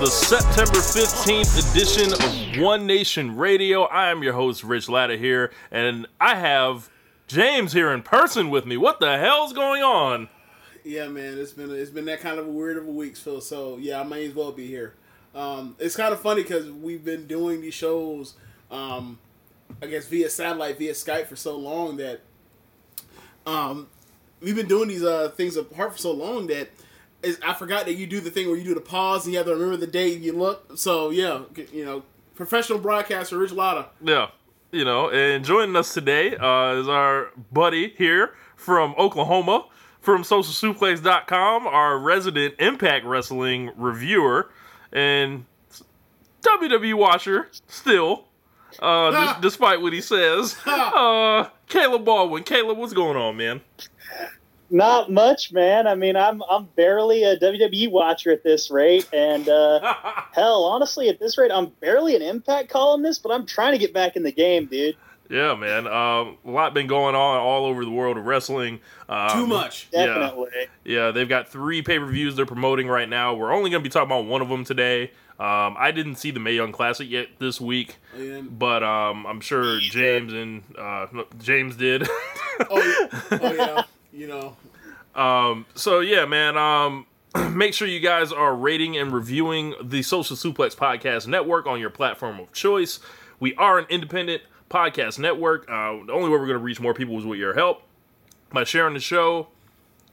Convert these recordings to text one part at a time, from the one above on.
the September 15th edition of One Nation Radio. I am your host, Rich Latta here, and I have James here in person with me. What the hell's going on? Yeah, man, it's been it's been that kind of a weird of a week, Phil. So yeah, I may as well be here. Um, it's kind of funny because we've been doing these shows, um, I guess via satellite, via Skype for so long that um, we've been doing these uh, things apart for so long that is I forgot that you do the thing where you do the pause and you have to remember the date and you look. So yeah, you know, professional broadcaster Rich Latta. Yeah, you know, and joining us today uh, is our buddy here from Oklahoma, from SocialSuplex.com, our resident Impact Wrestling reviewer and WWE watcher still. Uh, d- despite what he says, uh, Caleb Baldwin. Caleb, what's going on, man? Not much, man. I mean, I'm I'm barely a WWE watcher at this rate, and uh, hell, honestly, at this rate, I'm barely an Impact columnist. But I'm trying to get back in the game, dude. Yeah, man. Um, a lot been going on all over the world of wrestling. Um, Too much, definitely. Yeah, yeah they've got three pay per views they're promoting right now. We're only going to be talking about one of them today. Um, I didn't see the Mae Young Classic yet this week, but um, I'm sure James and uh, James did. oh, yeah. oh yeah you know. Um, so yeah, man. Um, make sure you guys are rating and reviewing the Social Suplex Podcast Network on your platform of choice. We are an independent podcast network. Uh, the only way we're going to reach more people is with your help by sharing the show,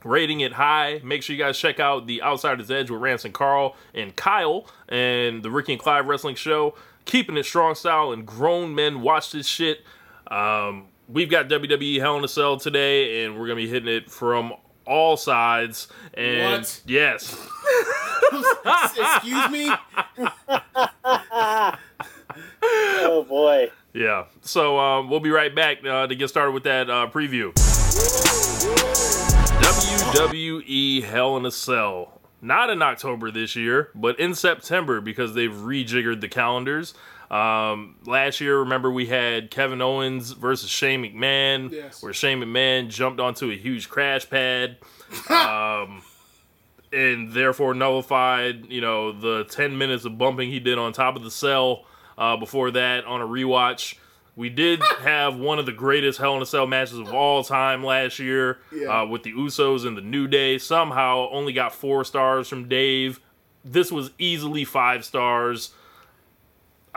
rating it high. Make sure you guys check out the Outsider's Edge with Rance and Carl and Kyle and the Ricky and Clive Wrestling Show. Keeping it strong style and grown men watch this shit. Um, we've got WWE Hell in a Cell today, and we're gonna be hitting it from all sides. And what? yes, excuse me. oh boy. Yeah. So um, we'll be right back uh, to get started with that uh, preview. WWE Hell in a Cell. Not in October this year, but in September because they've rejiggered the calendars. Um, last year, remember we had Kevin Owens versus Shane McMahon, yes. where Shane McMahon jumped onto a huge crash pad, um, and therefore nullified, you know, the ten minutes of bumping he did on top of the cell. Uh, before that, on a rewatch, we did have one of the greatest Hell in a Cell matches of all time last year yeah. uh, with the Usos and the New Day. Somehow, only got four stars from Dave. This was easily five stars.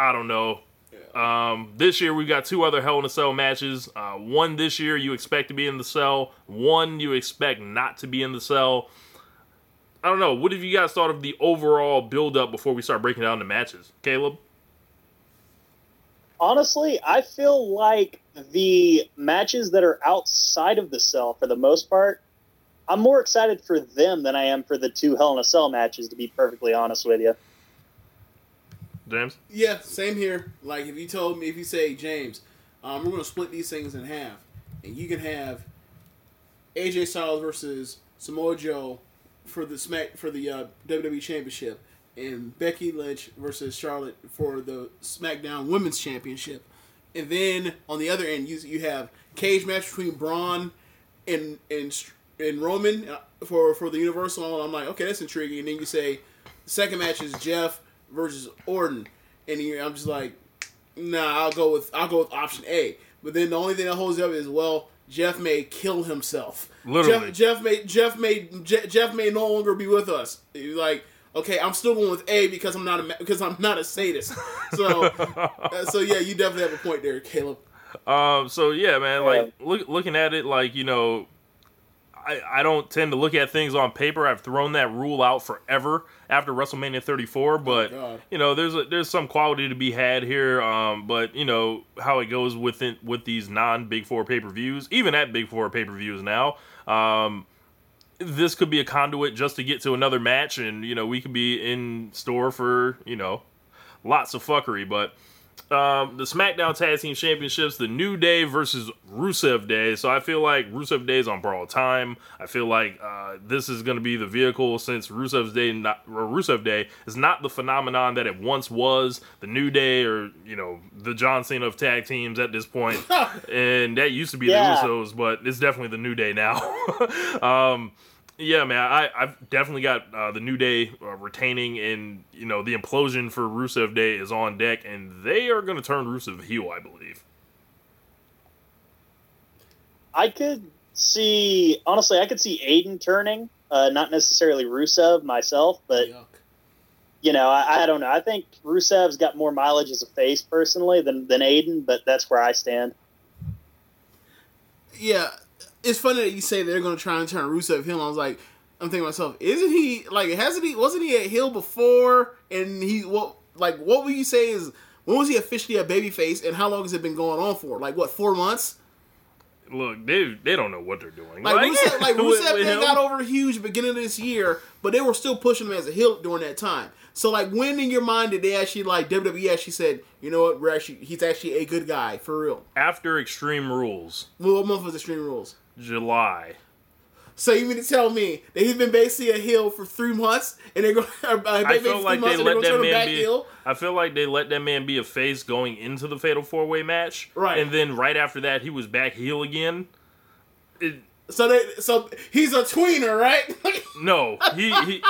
I don't know. Um, this year we got two other Hell in a Cell matches. Uh, one this year you expect to be in the cell. One you expect not to be in the cell. I don't know. What have you guys thought of the overall build up before we start breaking down the matches, Caleb? Honestly, I feel like the matches that are outside of the cell, for the most part, I'm more excited for them than I am for the two Hell in a Cell matches. To be perfectly honest with you. James? Yeah, same here. Like if you told me, if you say James, um, we're gonna split these things in half, and you can have AJ Styles versus Samoa Joe for the smack for the uh, WWE Championship, and Becky Lynch versus Charlotte for the SmackDown Women's Championship, and then on the other end you you have cage match between Braun and and and Roman uh, for for the Universal. I'm like, okay, that's intriguing. And then you say, second match is Jeff versus Orton, and you, I'm just like, nah, I'll go with I'll go with option A. But then the only thing that holds up is well, Jeff may kill himself. Literally. Jeff, Jeff may Jeff may Je- Jeff may no longer be with us. He's like, okay, I'm still going with A because I'm not a because I'm not a sadist. So uh, so yeah, you definitely have a point there, Caleb. Um, so yeah, man, like look, looking at it, like you know, I, I don't tend to look at things on paper. I've thrown that rule out forever after WrestleMania 34, but God. you know, there's a, there's some quality to be had here. Um, but you know how it goes within with these non Big Four pay per views, even at Big Four pay per views now. Um, this could be a conduit just to get to another match, and you know we could be in store for you know lots of fuckery, but um, the SmackDown Tag Team Championships, the New Day versus Rusev Day. So I feel like Rusev Day is on borrowed time. I feel like uh, this is going to be the vehicle since Rusev's Day, not, Rusev Day, is not the phenomenon that it once was. The New Day, or you know, the John Cena of tag teams at this point, and that used to be Yeah. the Usos, but it's definitely the New Day now. um, yeah, man, I, I've definitely got uh, the New Day uh, retaining, and you know the implosion for Rusev Day is on deck, and they are going to turn Rusev heel, I believe. I could see honestly, I could see Aiden turning, uh, not necessarily Rusev myself, but Yuck. you know, I, I don't know. I think Rusev's got more mileage as a face personally than than Aiden, but that's where I stand. Yeah, it's funny that you say they're going to try and turn Rusev heel. I was like, I'm thinking to myself, isn't he like hasn't he wasn't he a heel before? And he what like what would you say is when was he officially a babyface? And how long has it been going on for? Like what four months? Look, they they don't know what they're doing. Like, Rusev, like Rusev with they got over huge beginning of this year, but they were still pushing him as a heel during that time. So like, when in your mind did they actually like WWE actually said, you know what, we're actually he's actually a good guy for real? after Extreme Rules, Well, what month was Extreme Rules? July. So you mean to tell me that he's been basically a heel for three months, and they're going? Uh, I feel like they let that man be. heel? I feel like they let that man be a face going into the Fatal Four Way match, Right. And then right after that, he was back heel again. It, So they, so he's a tweener, right? No, he he.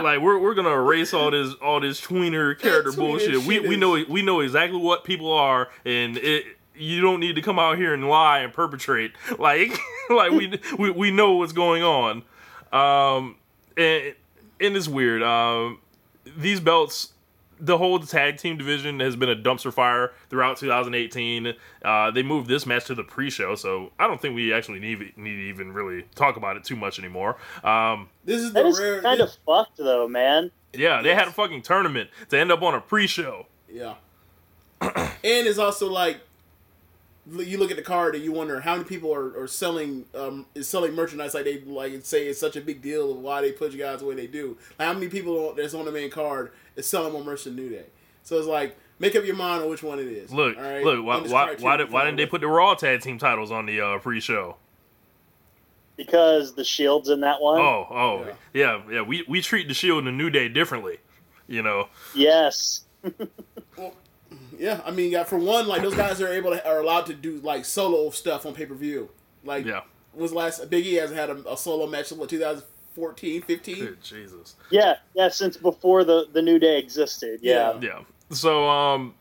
Like we're we're gonna erase all this all this tweener character tweener bullshit. We we know we know exactly what people are, and it you don't need to come out here and lie and perpetrate. Like like we we we know what's going on. Um, and and it's weird. Um, these belts, the whole tag team division has been a dumpster fire throughout 2018. Uh, they moved this match to the pre-show, so I don't think we actually need need to even really talk about it too much anymore. Um, this is That the is rare. kind of fucked though, man. yeah, they had a fucking tournament to end up on a pre-show. Yeah. and it's also like you look at the card and you wonder how many people are, are selling um is selling merchandise like they like say it's such a big deal of why they put you guys the way they do. Like how many people that's on the main card is selling more merch than New Day? So it's like make up your mind on which one it is. Look, all right? look, why, why, why, did, why didn't they put the Raw tag team titles on the uh, pre-show? Because the shield's in that one. Oh, oh, yeah, yeah. We we treat the Shield and the New Day differently, you know. Yes. Yeah, I mean, yeah, for one, like those guys are able to are allowed to do like solo stuff on pay per view. Like, Yeah. was the last Big E hasn't had a, a solo match until 2014, 15. Good Jesus. Yeah, yeah, since before the, the New Day existed. Yeah. Yeah. So, um,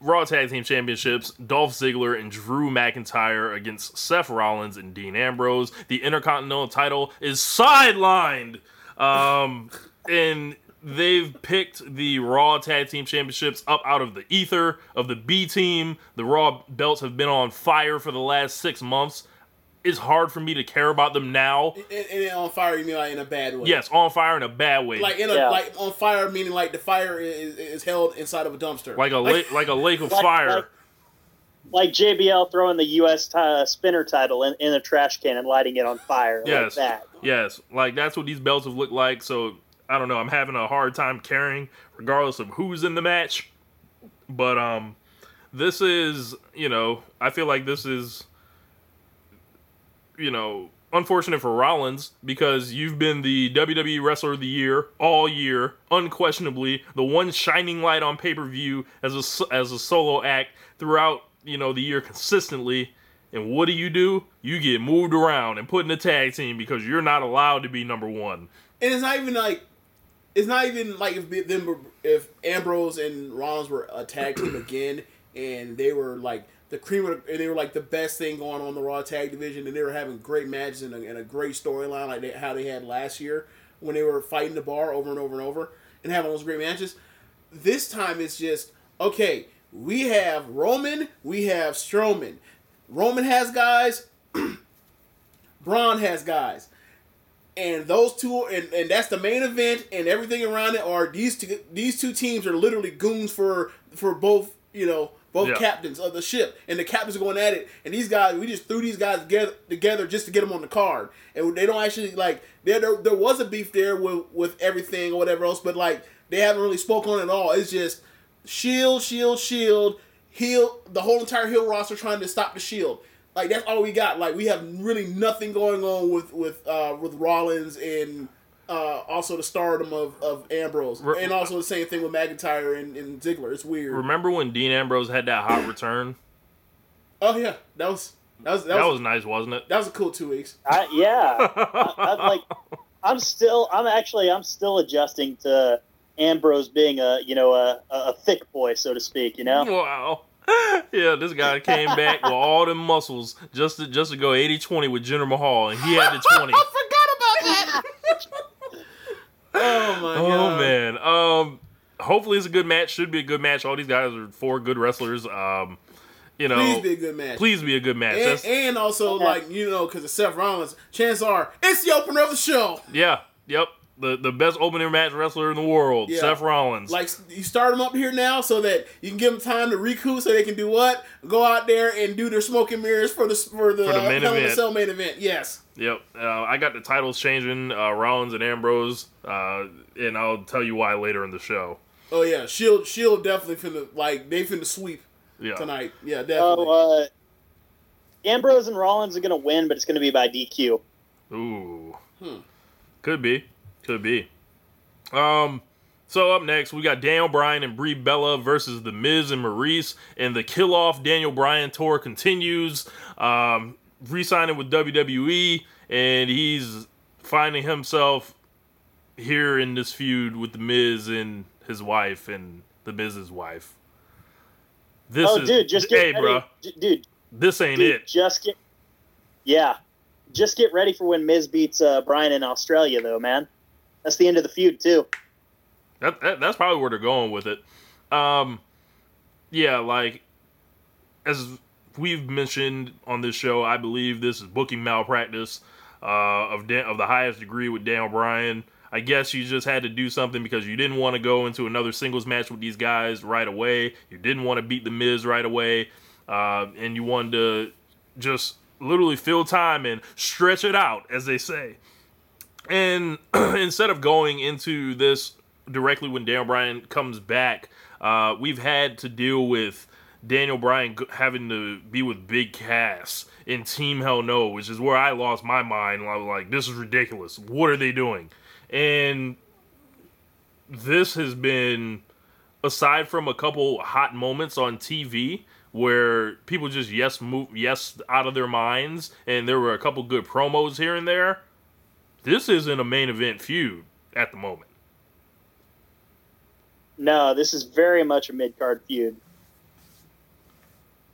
Raw Tag Team Championships: Dolph Ziggler and Drew McIntyre against Seth Rollins and Dean Ambrose. The Intercontinental title is sidelined, um, and they've picked the Raw Tag Team Championships up out of the ether of the B Team. The Raw belts have been on fire for the last six months. It's hard for me to care about them now. And, and on fire, you mean like in a bad way? Yes, on fire in a bad way, Like in a Yeah. like on fire, meaning like the fire is, is held inside of a dumpster. like a la- like a lake of Like- fire. like- Like JBL throwing the U.S. Ti- uh, spinner title in, in a trash can and lighting it on fire. Yes. Like that. Yes, like that's what these belts have looked like. So I don't know. I'm having a hard time caring, regardless of who's in the match. But um, this is you know I feel like this is you know unfortunate for Rollins because you've been the WWE Wrestler of the Year all year, unquestionably the one shining light on pay per view as a as a solo act throughout you know the year consistently, And what do you do? You get moved around and put in a tag team because you're not allowed to be number one. And it's not even like it's not even like if them if Ambrose and Rollins were a tag team again and they were like the cream of they were like the best thing going on the Raw tag division and they were having great matches and a, and a great storyline like they, how they had last year when they were fighting the bar over and over and over and having those great matches. This time it's just okay. We have Roman, we have Strowman. Roman has guys, Braun has guys and those two and, and that's the main event and everything around it are these two these two teams are literally goons for for both you know both Yeah. captains of the ship. And the captains are going at it and these guys we just threw these guys together together just to get them on the card. And they don't actually like there there, there was a beef there with with everything or whatever else but like they haven't really spoken on it at all. It's just shield shield shield heel the whole entire heel roster trying to stop the shield like that's all we got. Like we have really nothing going on with with uh, with Rollins and uh, also the stardom of, of Ambrose, Re- and also the same thing with McIntyre and, and Ziggler. It's weird. Remember when Dean Ambrose had that hot return? oh yeah, that was that was that, That was, was nice, wasn't it? that was a cool two weeks. I, yeah, I, I'm like, I'm still, I'm actually, I'm still adjusting to Ambrose being a, you know, a, a thick boy, so to speak. You know, Wow. Yeah, this guy came back with all the muscles just to just to go 80-20 with Jinder Mahal, and he had the 20. I forgot about that. Oh my Oh god, Oh man. Um hopefully it's a good match. Should be a good match. All these guys are four good wrestlers. Um you know, Please be a good match. please be a good match. And, and also, like you know, because of Seth Rollins, chances are it's the opener of the show. yeah, yep. The the best opening match wrestler in the world, Yeah. Seth Rollins. Like you start them up here now, so that you can give them time to recoup, so they can do what? Go out there and do their smoke and mirrors for the for the, For the main Hell in a event. Cell main event. Yes. Yep. Uh, I got the titles changing, uh, Rollins and Ambrose, uh, and I'll tell you why later in the show. Oh yeah, Shield Shield definitely finna like they finna sweep Yeah. tonight. Yeah, definitely. oh, uh, Ambrose and Rollins are going to win, but it's going to be by DQ. Ooh. Hmm. Could be. Could be. Um. So up next, we got Daniel Bryan and Brie Bella versus The Miz and Maurice, and the Kill Off Daniel Bryan tour continues. Um, re-signing with WWE, and he's finding himself here in this feud with The Miz and his wife and The Miz's wife. This oh, is, dude, just get hey, ready. J- dude, this ain't dude, it. just get, yeah, just get ready for when Miz beats uh, Bryan in Australia, though, man. That's the end of the feud too. That, that that's probably where they're going with it. Um, yeah, like as we've mentioned on this show, I believe this is booking malpractice uh, of Dan- of the highest degree with Daniel Bryan. I guess you just had to do something because you didn't want to go into another singles match with these guys right away. You didn't want to beat the Miz right away, uh, and you wanted to just literally fill time and stretch it out, as they say. And instead of going into this directly when Daniel Bryan comes back, uh, we've had to deal with Daniel Bryan having to be with Big Cass in Team Hell No, which is where I lost my mind. I was like, this is ridiculous. What are they doing? And this has been, aside from a couple hot moments on TV where people just yes move yes out of their minds, and there were a couple good promos here and there this isn't a main event feud at the moment. No, this is very much a mid card feud.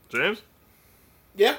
James? Yeah,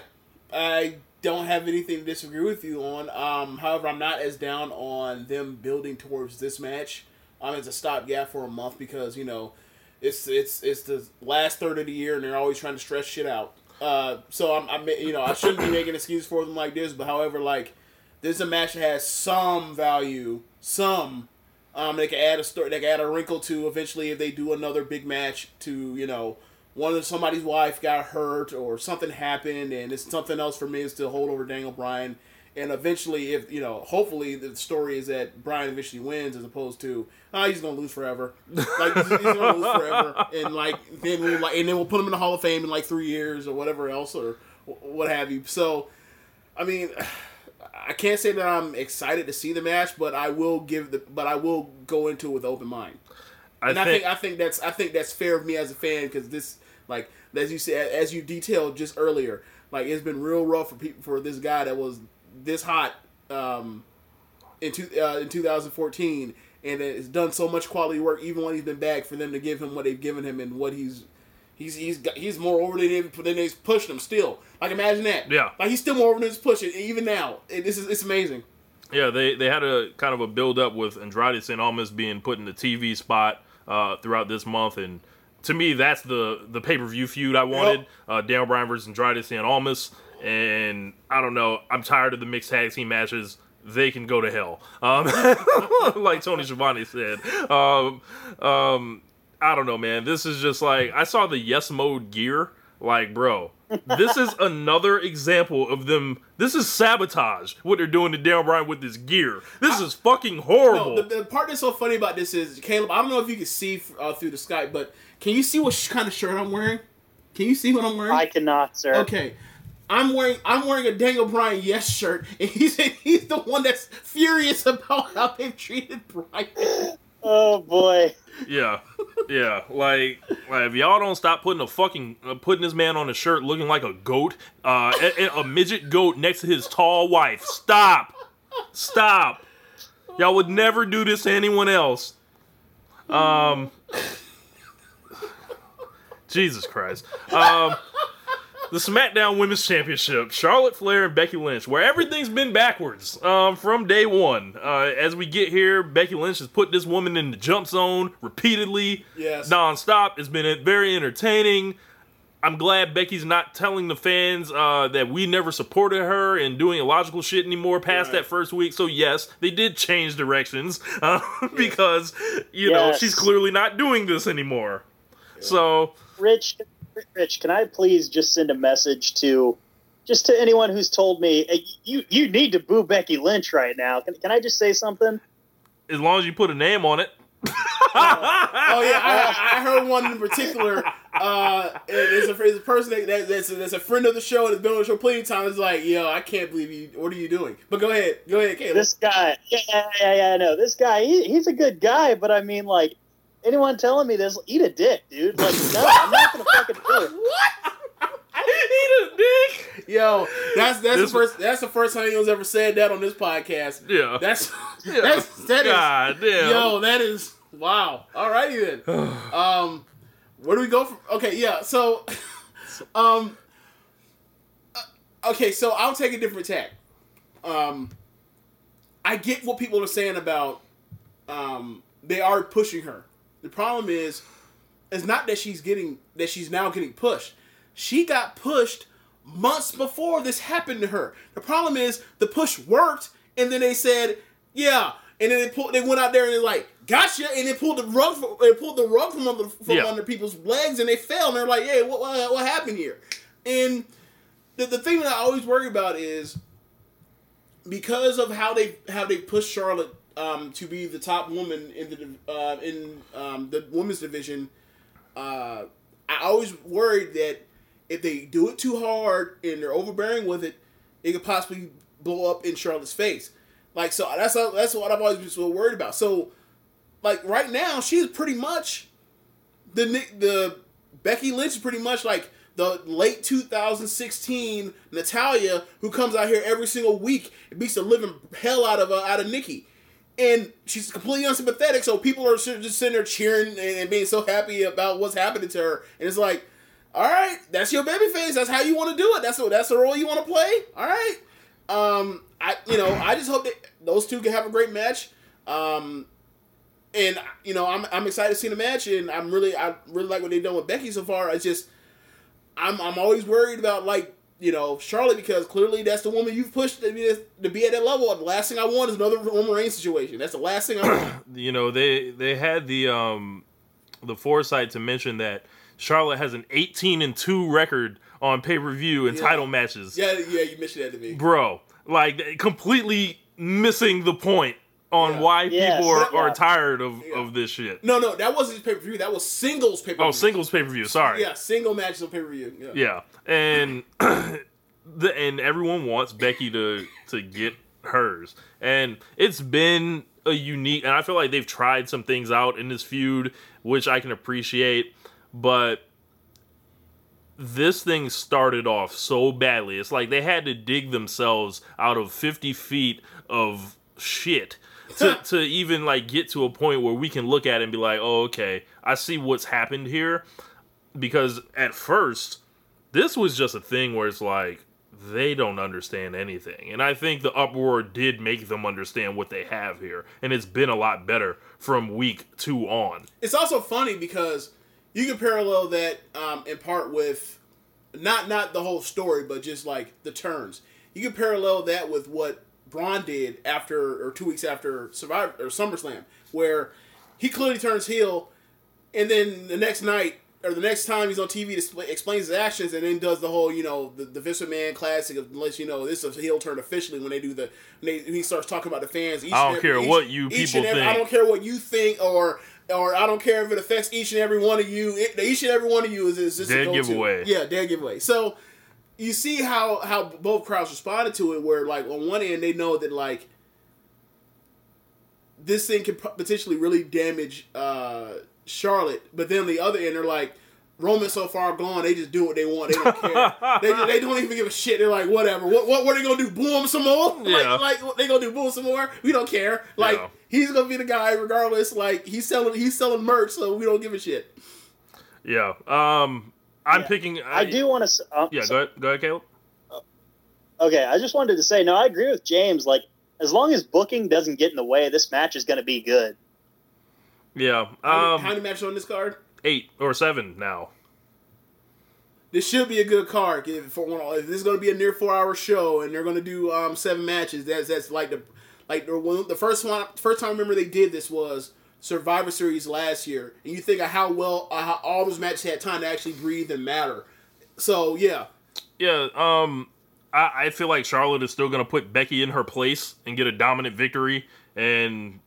I don't have anything to disagree with you on. Um, however, I'm not as down on them building towards this match. Um, it's a stopgap for a month because you know it's it's it's the last third of the year and they're always trying to stretch shit out. Uh, so I'm, I'm you know I shouldn't be making excuses for them like this, but however, like this is a match that has some value, some. Um, they can add a story, they can add a wrinkle to eventually if they do another big match to you know one of somebody's wife got hurt or something happened and it's something else for me is to hold over Daniel Bryan. And eventually, if you know, hopefully the story is that Bryan eventually wins as opposed to ah he's gonna lose forever, like he's, he's gonna lose forever, and like then we'll like and then we'll put him in the Hall of Fame in like three years or whatever else or what have you. So, I mean, I can't say that I'm excited to see the match, but I will give the but I will go into it with open mind. I and think, I think I think that's I think that's fair of me as a fan because this Like as you said, as you detailed just earlier, like it's been real rough for people for this guy that was this hot um, in two, uh, in 2014 and has done so much quality work even when he's been back for them to give him what they've given him and what he's he's he's got, he's more over than they than they've pushed him still. Like imagine that. Yeah. Like he's still more over than he's pushing even now. It, this is it's amazing. Yeah, they they had a kind of a build up with Andrade Cien Almas being put in the TV spot uh, throughout this month, and to me, that's the the pay per view feud I wanted. Yep. Uh, Daniel Bryan versus Andrade Cien Almas, and I don't know, I'm tired of the mixed tag team matches. They can go to hell, um, like Tony Schiavone said. Um, um, I don't know, man. This is just like I saw the Yes Mode gear. Like, bro, this is another example of them. This is sabotage. What they're doing to Daniel Bryan with this gear. This is fucking horrible. No, the, the part that's so funny about this is Caleb. I don't know if you can see uh, through the Skype, but can you see what sh- kind of shirt I'm wearing? Can you see what I'm wearing? I cannot, sir. Okay. I'm wearing I'm wearing a Daniel Bryan yes shirt, and he's he's the one that's furious about how they've treated Bryan. Oh boy. yeah, yeah. Like, like if y'all don't stop putting a fucking uh, putting this man on a shirt looking like a goat, uh, a, a- midget goat next to his tall wife. Stop, stop. Y'all would never do this to anyone else. Um, Jesus Christ. Um, the SmackDown Women's Championship, Charlotte Flair and Becky Lynch, where everything's been backwards um, from day one. Uh, as we get here, Becky Lynch has put this woman in the jump zone repeatedly, Yes. nonstop. It's been very entertaining. I'm glad Becky's not telling the fans uh, that we never supported her and doing illogical shit anymore past Right. that first week. So yes, they did change directions uh, because you know she's clearly not doing this anymore. So Rich, Rich, can I please just send a message to just to anyone who's told me "Hey, you you need to boo Becky Lynch right now? Can, can I just say something? as long as you put a name on it. Oh yeah, I, I heard one in particular. Uh, it's a, it's a person that, that, that's, a, that's a friend of the show that's been on the show plenty of times. Is like, yo, I can't believe you. What are you doing? But go ahead, go ahead, Caleb. This guy, yeah, yeah, yeah, I know this guy. He, he's a good guy, but I mean, like, anyone telling me this, eat a dick, dude. Like, no, I'm not gonna fucking do it. Eat a dick. Yo, that's that's This- the first that's the first time anyone's ever said that on this podcast. Yeah. That's Yeah. that's that is God damn. yo, that is wow. Alrighty then. um where do we go from okay, yeah, so um uh, okay, so I'll take a different tack. Um I get what people are saying about um they are pushing her. The problem is it's not that she's getting that she's now getting pushed. She got pushed months before this happened to her. The problem is the push worked, and then they said, "Yeah," and then they pulled, they went out there and they're like, "Gotcha," and they pulled the rug, from, they pulled the rug from under from Yeah. under people's legs, and they fell, and they're like, "Hey, what what, what happened here?" And the, the thing that I always worry about is because of how they how they pushed Charlotte um, to be the top woman in the uh, in um, the women's division. Uh, I always worried that if they do it too hard and they're overbearing with it, it could possibly blow up in Charlotte's face. Like so, that's that's what I've always been so worried about. So, like right now, she's pretty much the the Becky Lynch is pretty much like the late 2016 Natalya who comes out here every single week and beats the living hell out of uh, out of Nikki. And she's completely unsympathetic, so people are just sitting there cheering and, being so happy about what's happening to her. And it's like, all right, that's your baby face. That's how you want to do it. That's that's the role you want to play. All right. Um, I you know I just hope that those two can have a great match. Um, and you know I'm, I'm excited to see the match, and I'm really I really like what they've done with Becky so far. I just I'm I'm always worried about like you know Charlotte because clearly that's the woman you've pushed to be, to be at that level. And the last thing I want is another Roman Reigns situation. That's the last thing I want. You know, they they had the um the foresight to mention that Charlotte has an 18 and 2 record on pay-per-view and Yeah. title matches. yeah, yeah, you mentioned that to me. Bro, like completely missing the point on Yeah. why Yes. people are, are tired of, Yeah. of this shit. No, no, that wasn't pay per view. That was singles pay per view. Oh, singles pay-per-view, sorry. Yeah, single matches on pay per view. Yeah. Yeah, and the and everyone wants Becky to to get hers, and it's been a unique. And I feel like they've tried some things out in this feud, which I can appreciate, but this thing started off so badly. It's like they had to dig themselves out of 50 feet of shit to, to even like get to a point where we can look at it and be like, oh, okay, I see what's happened here. Because at first, this was just a thing where it's like they don't understand anything. And I think the uproar did make them understand what they have here. And it's been a lot better from week two on. It's also funny because you can parallel that um, in part with not not the whole story, but just like the turns. You can parallel that with what Braun did after or two weeks after Survivor or SummerSlam, where he clearly turns heel, and then the next night or the next time he's on TV, display, explains his actions, and then does the whole you know the, the Vince McMahon classic of lets you know this is a heel turn officially when they do the when, they, when he starts talking about the fans. Each I don't and care each- what you people every- think. I don't care what you think or. Or I don't care if it affects each and every one of you. It, each and every one of you is, is just a Dead giveaway. Yeah, dead giveaway. So you see how how both crowds responded to it. Where like on one end they know that like this thing could potentially really damage uh, Charlotte, but then on the other end they're like. Roman's so far gone, they just do what they want. They don't care. they, they don't even give a shit. They're like, whatever. What what, what are they gonna do? Boo him some more? Yeah. Like, like they gonna do? Boo some more? We don't care. Like Yeah. he's gonna be the guy regardless. Like he's selling he's selling merch, so we don't give a shit. Yeah. Um, I'm picking. I do want to. Um, Yeah, go ahead, go ahead, Caleb. Okay, I just wanted to say no. I agree with James. Like, as long as booking doesn't get in the way, this match is going to be good. Yeah. How, Um, many, how many matches on this card? eight or seven now. This should be a good card. If, for one, if this is going to be a near four hour show and they're going to do um, seven matches, that's that's like the like the, one, the first one first time I remember they did this was Survivor Series last year, and you think of how well uh, how all those matches had time to actually breathe and matter. So yeah, Yeah. Um, I, I feel like Charlotte is still going to put Becky in her place and get a dominant victory, and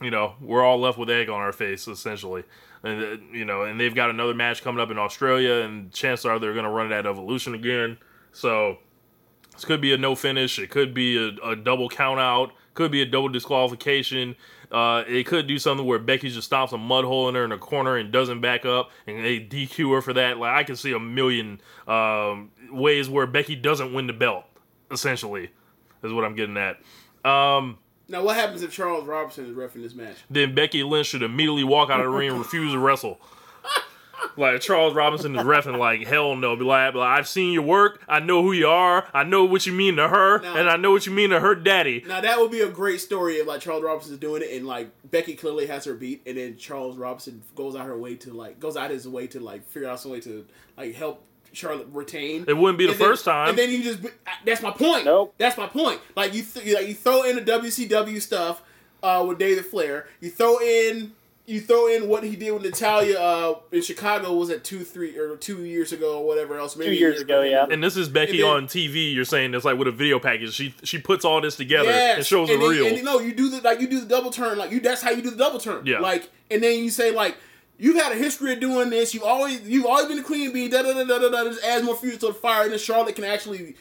you know we're all left with egg on our face essentially. And uh, you know, and they've got another match coming up in Australia, and chances are they're going to run it at Evolution again. So this could be a no finish. It could be a, a double count out. Could be a double disqualification. Uh, it could do something where Becky just stops a mud hole in her in a corner and doesn't back up, and they DQ her for that. Like I can see a million um, ways where Becky doesn't win the belt. Essentially, is what I'm getting at. Um, now what happens if Charles Robinson is ref in this match? then Becky Lynch should immediately walk out of the ring and refuse to wrestle. Like Charles Robinson is refing like hell no. Be like, like, I've seen your work. I know who you are. I know what you mean to her, Now- and I know what you mean to her daddy. Now that would be a great story if like Charles Robinson is doing it and like Becky clearly has her beat and then Charles Robinson goes out her way to like goes out his way to like figure out some way to like help Charlotte retain. It wouldn't be the then- first time. And then you just that's my point. Nope. That's my point. Like you th- like you throw in the WCW stuff uh, with David Flair. You throw in you throw in what he did with Natalya uh, in Chicago was at two three or two years ago or whatever else maybe a years ago, yeah. And this is Becky then- on TV. You're saying it's like with a video package. She she puts all this together Yes. and shows and a then, reel. And you know, you do the like you do the double turn, like you. That's how you do the double turn. Yeah. Like, and then you say like. You've had a history of doing this. You've always you've always been the queen bee. Da da da da da. da just adds more fuel to the fire, and then Charlotte can actually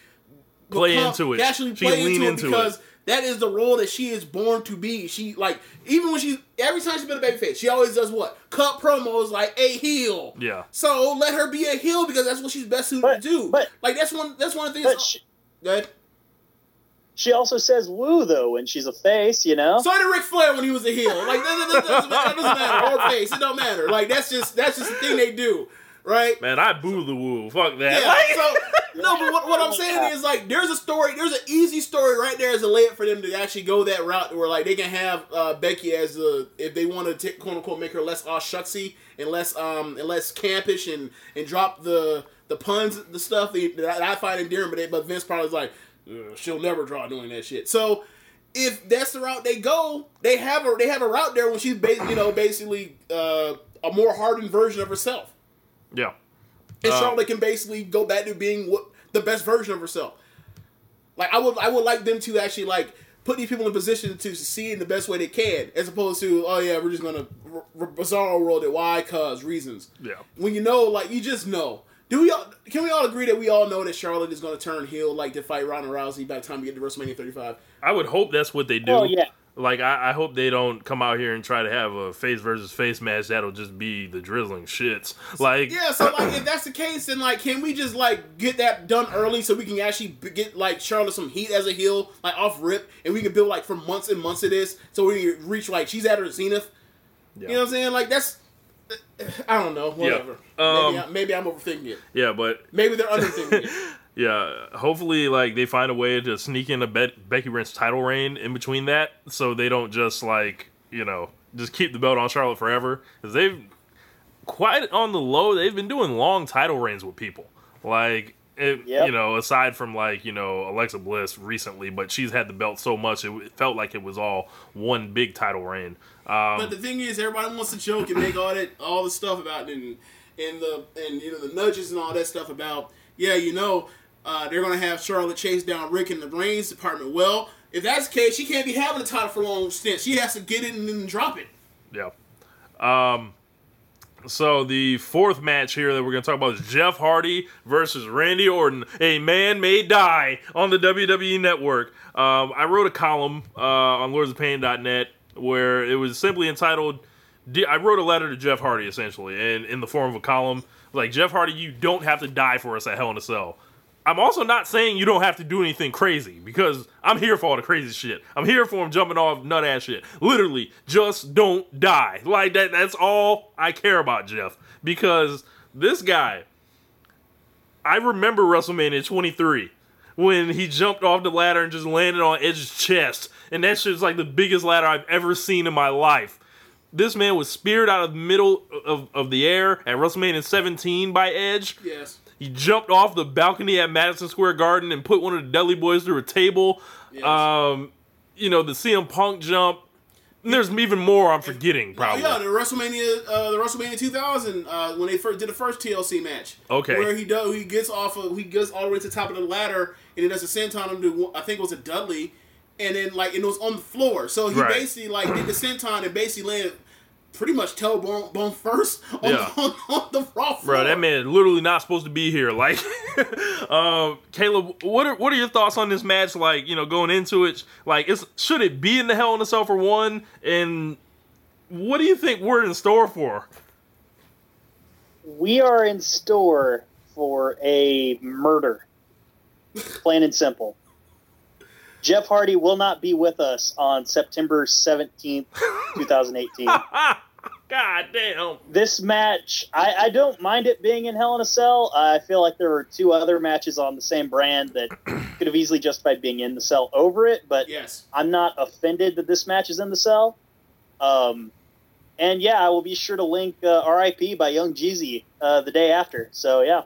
Play become- into it. Actually, play can lean into it because it. That is the role that she is born to be. She like even when she every time she's been a babyface, she always does what cut promos like a heel. Yeah. So let her be a heel because that's what she's best suited But- to do. but- like that's one that's one of the But things. she, Good. she also says woo though when she's a face, you know. So did Ric Flair when he was a heel. Like that, that- that doesn't, that doesn't matter. Or face, it don't matter. Like that's just that's just the thing they do, right? Man, I boo the woo. Fuck that. Yeah. Like- So no, but what, what I'm saying is like there's a story, there's an easy story right there as a layup for them to actually go that route where like they can have uh, Becky as the if they want to take quote unquote make her less all shucksy and less um and less campish and and drop the the puns the stuff that, that I find endearing, but they, but Vince probably is like she'll never draw doing that shit. So if that's the route they go, they have a they have a route there when she's basically you know basically uh, a more hardened version of herself. Yeah. And Uh, Charlotte can basically go back to being what the best version of herself. Like I would, I would like them to actually like put these people in a position to succeed in the best way they can, as opposed to oh yeah, we're just gonna r- r- bizarro world it. Why? Cause reasons. Yeah. When you know, like you just know. Do we all? Can we all agree that we all know that Charlotte is gonna turn heel, like to fight Ronda Rousey by the time we get to WrestleMania 35? I would hope that's what they do. Oh, yeah. Like I, I hope they don't come out here and try to have a face versus face match that'll just be the drizzling shits. Like Yeah, so like if that's the case, then like can we just like get that done early so we can actually get like Charlotte some heat as a heel, like off rip, and we can build like for months and months of this, so we can reach like she's at her zenith. Yeah. You know what I'm saying? Like that's I don't know, whatever. Um, maybe, I, maybe I'm overthinking it. yeah, but Maybe they're underthinking it. Yeah, hopefully, like they find a way to sneak in a Be- Becky Lynch title reign in between that, so they don't just like you know just keep the belt on Charlotte forever. Because they've quite on the low, they've been doing long title reigns with people. Like it, Yep. you know, aside from like you know Alexa Bliss recently, but she's had the belt so much it, it felt like it was all one big title reign. Um, But the thing is, everybody wants to joke and make all that, all the stuff about it and and the and you know the nudges and all that stuff about. Yeah, you know, uh, they're gonna have Charlotte chase down Ric in the Reigns department. Well, if that's the case, she can't be having the title for a long stint. She has to get it and then drop it. Yeah. Um. So the fourth match here that we're going to talk about is Jeff Hardy versus Randy Orton. A man may die on the WWE Network. Um, I wrote a column uh, on LordsOfPain.net where it was simply entitled. "De- I wrote a letter to Jeff Hardy essentially, and in the form of a column, like Jeff Hardy, you don't have to die for us at Hell in a Cell. I'm also not saying you don't have to do anything crazy because I'm here for all the crazy shit. I'm here for him jumping off nut ass shit. Literally, just don't die. Like that. That's all I care about, Jeff. Because this guy, I remember WrestleMania 23 when he jumped off the ladder and just landed on Edge's chest, and that shit's like the biggest ladder I've ever seen in my life. This man was speared out of the middle of, of the air at WrestleMania 17 by Edge. Yes. He jumped off the balcony at Madison Square Garden and put one of the Dudley Boys through a table. Yes. Um, you know the CM Punk jump. And there's even more I'm forgetting, probably. Oh, yeah, the WrestleMania, uh, the WrestleMania 2000, uh, when they first did the first TLC match. Okay. Where he does, he gets off of, he gets all the way to the top of the ladder, and he does a senton to, I think it was a Dudley, and then like it was on the floor. So he Right. basically like did the senton and basically landed pretty much tailbone bone first on, Yeah. on, on the raw floor. Bro, that man literally not supposed to be here. Like, um, Caleb, what are what are your thoughts on this match? Like, you know, going into it, like, is should it be in the Hell in a Cell for one? And what do you think we're in store for? We are in store for a murder. Plain and simple. Jeff Hardy will not be with us on September 17th, 2018. God damn. this match, I, I don't mind it being in Hell in a Cell. I feel like there were two other matches on the same brand that could have easily justified being in the cell over it, but Yes. I'm not offended that this match is in the cell. Um, and yeah, I will be sure to link uh, RIP by Young Jeezy uh, the day after. So yeah.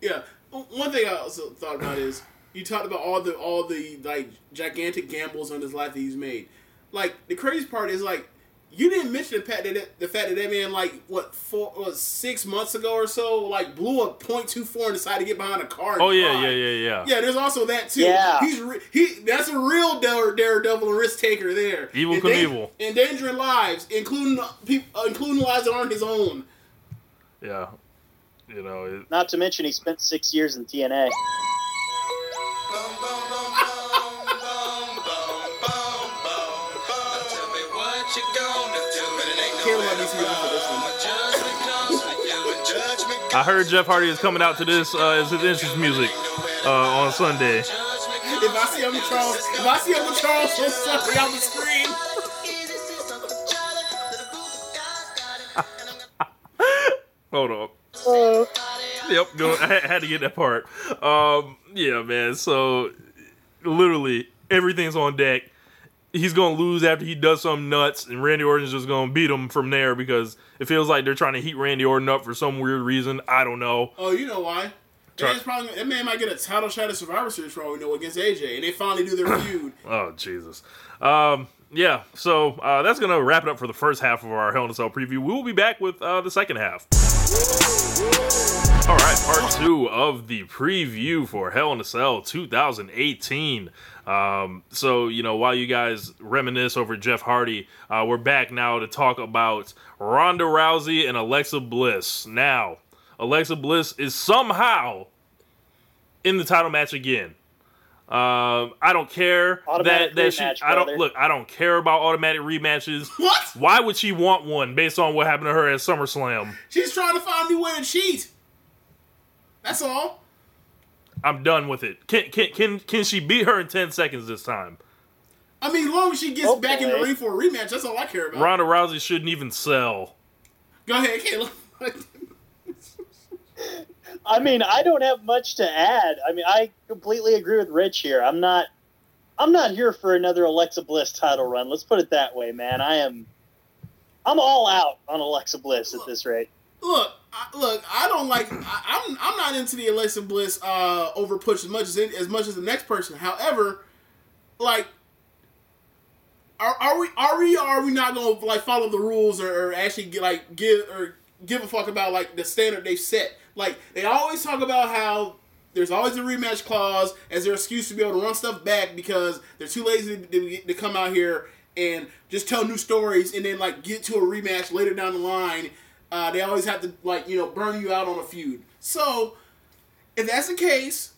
Yeah. One thing I also thought about is you talked about all the all the like gigantic gambles on his life that he's made. Like the crazy part is like you didn't mention the fact that the fact that that man like what four what six months ago or so like blew a .24 and decided to get behind a car. Oh yeah, yeah, yeah, yeah. Yeah, there's also that too. Yeah. He's re- he that's a real dare, daredevil and risk taker there. Evel Endan- Knievel. endangering lives, including people, uh, including lives that aren't his own. Yeah. You know, it, Not to mention he spent six years in TNA. I heard Jeff Hardy is coming out to this uh, as his entrance music uh, on Sunday. If I see Uncle Charles, if I see Uncle Charles on the screen, Hold on. Yep, go, I had- had to get that part. Um, yeah, man. So literally everything's on deck. He's gonna lose after he does something nuts, and Randy Orton's just gonna beat him from there because it feels like they're trying to heat Randy Orton up for some weird reason. I don't know. oh, you know why? Try- Man's probably, that man might get a title shot at Survivor Series for all we know against AJ, and they finally do their feud. Oh Jesus. Um, yeah. So uh, that's gonna wrap it up for the first half of our Hell in a Cell preview. We will be back with uh, the second half. All right, part two of the preview for Hell in a Cell 2018. Um, so you know, while you guys reminisce over Jeff Hardy, uh, we're back now to talk about Ronda Rousey and Alexa Bliss. Now, Alexa Bliss is somehow in the title match again. Um, I don't care Automatic that that she. rematch, I don't brother. look. I don't care about automatic rematches. What? Why would she want one based on what happened to her at SummerSlam? She's trying to find a new way to cheat. That's all. I'm done with it. Can can can can she beat her in ten seconds this time? I mean, as long as she gets back in the ring for a rematch, that's all I care about. Ronda Rousey shouldn't even sell. Go ahead, Caleb. I mean, I don't have much to add. I mean, I completely agree with Rich here. I'm not. I'm not here for another Alexa Bliss title run. Let's put it that way, man. I am. I'm all out on Alexa Bliss at this rate. look, Look, I don't like. I, I'm I'm not into the Alexa Bliss uh, over push as much as as much as the next person. However, like, are, are we are we are we not gonna like follow the rules or, or actually get, like give or give a fuck about like the standard they set? Like they always talk about how. There's always a rematch clause as their excuse to be able to run stuff back because they're too lazy to, to come out here and just tell new stories and then like get to a rematch later down the line. Uh, they always have to like you know burn you out on a feud. So if that's the case,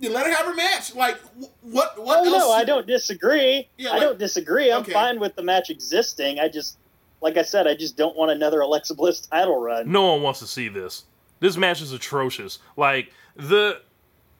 then let her have her match. Like wh- what? What Oh else? no, I don't disagree. Yeah, I don't disagree. I'm Okay. fine with the match existing. I just, like I said, I just don't want another Alexa Bliss title run. No one wants to see this. This match is atrocious. Like the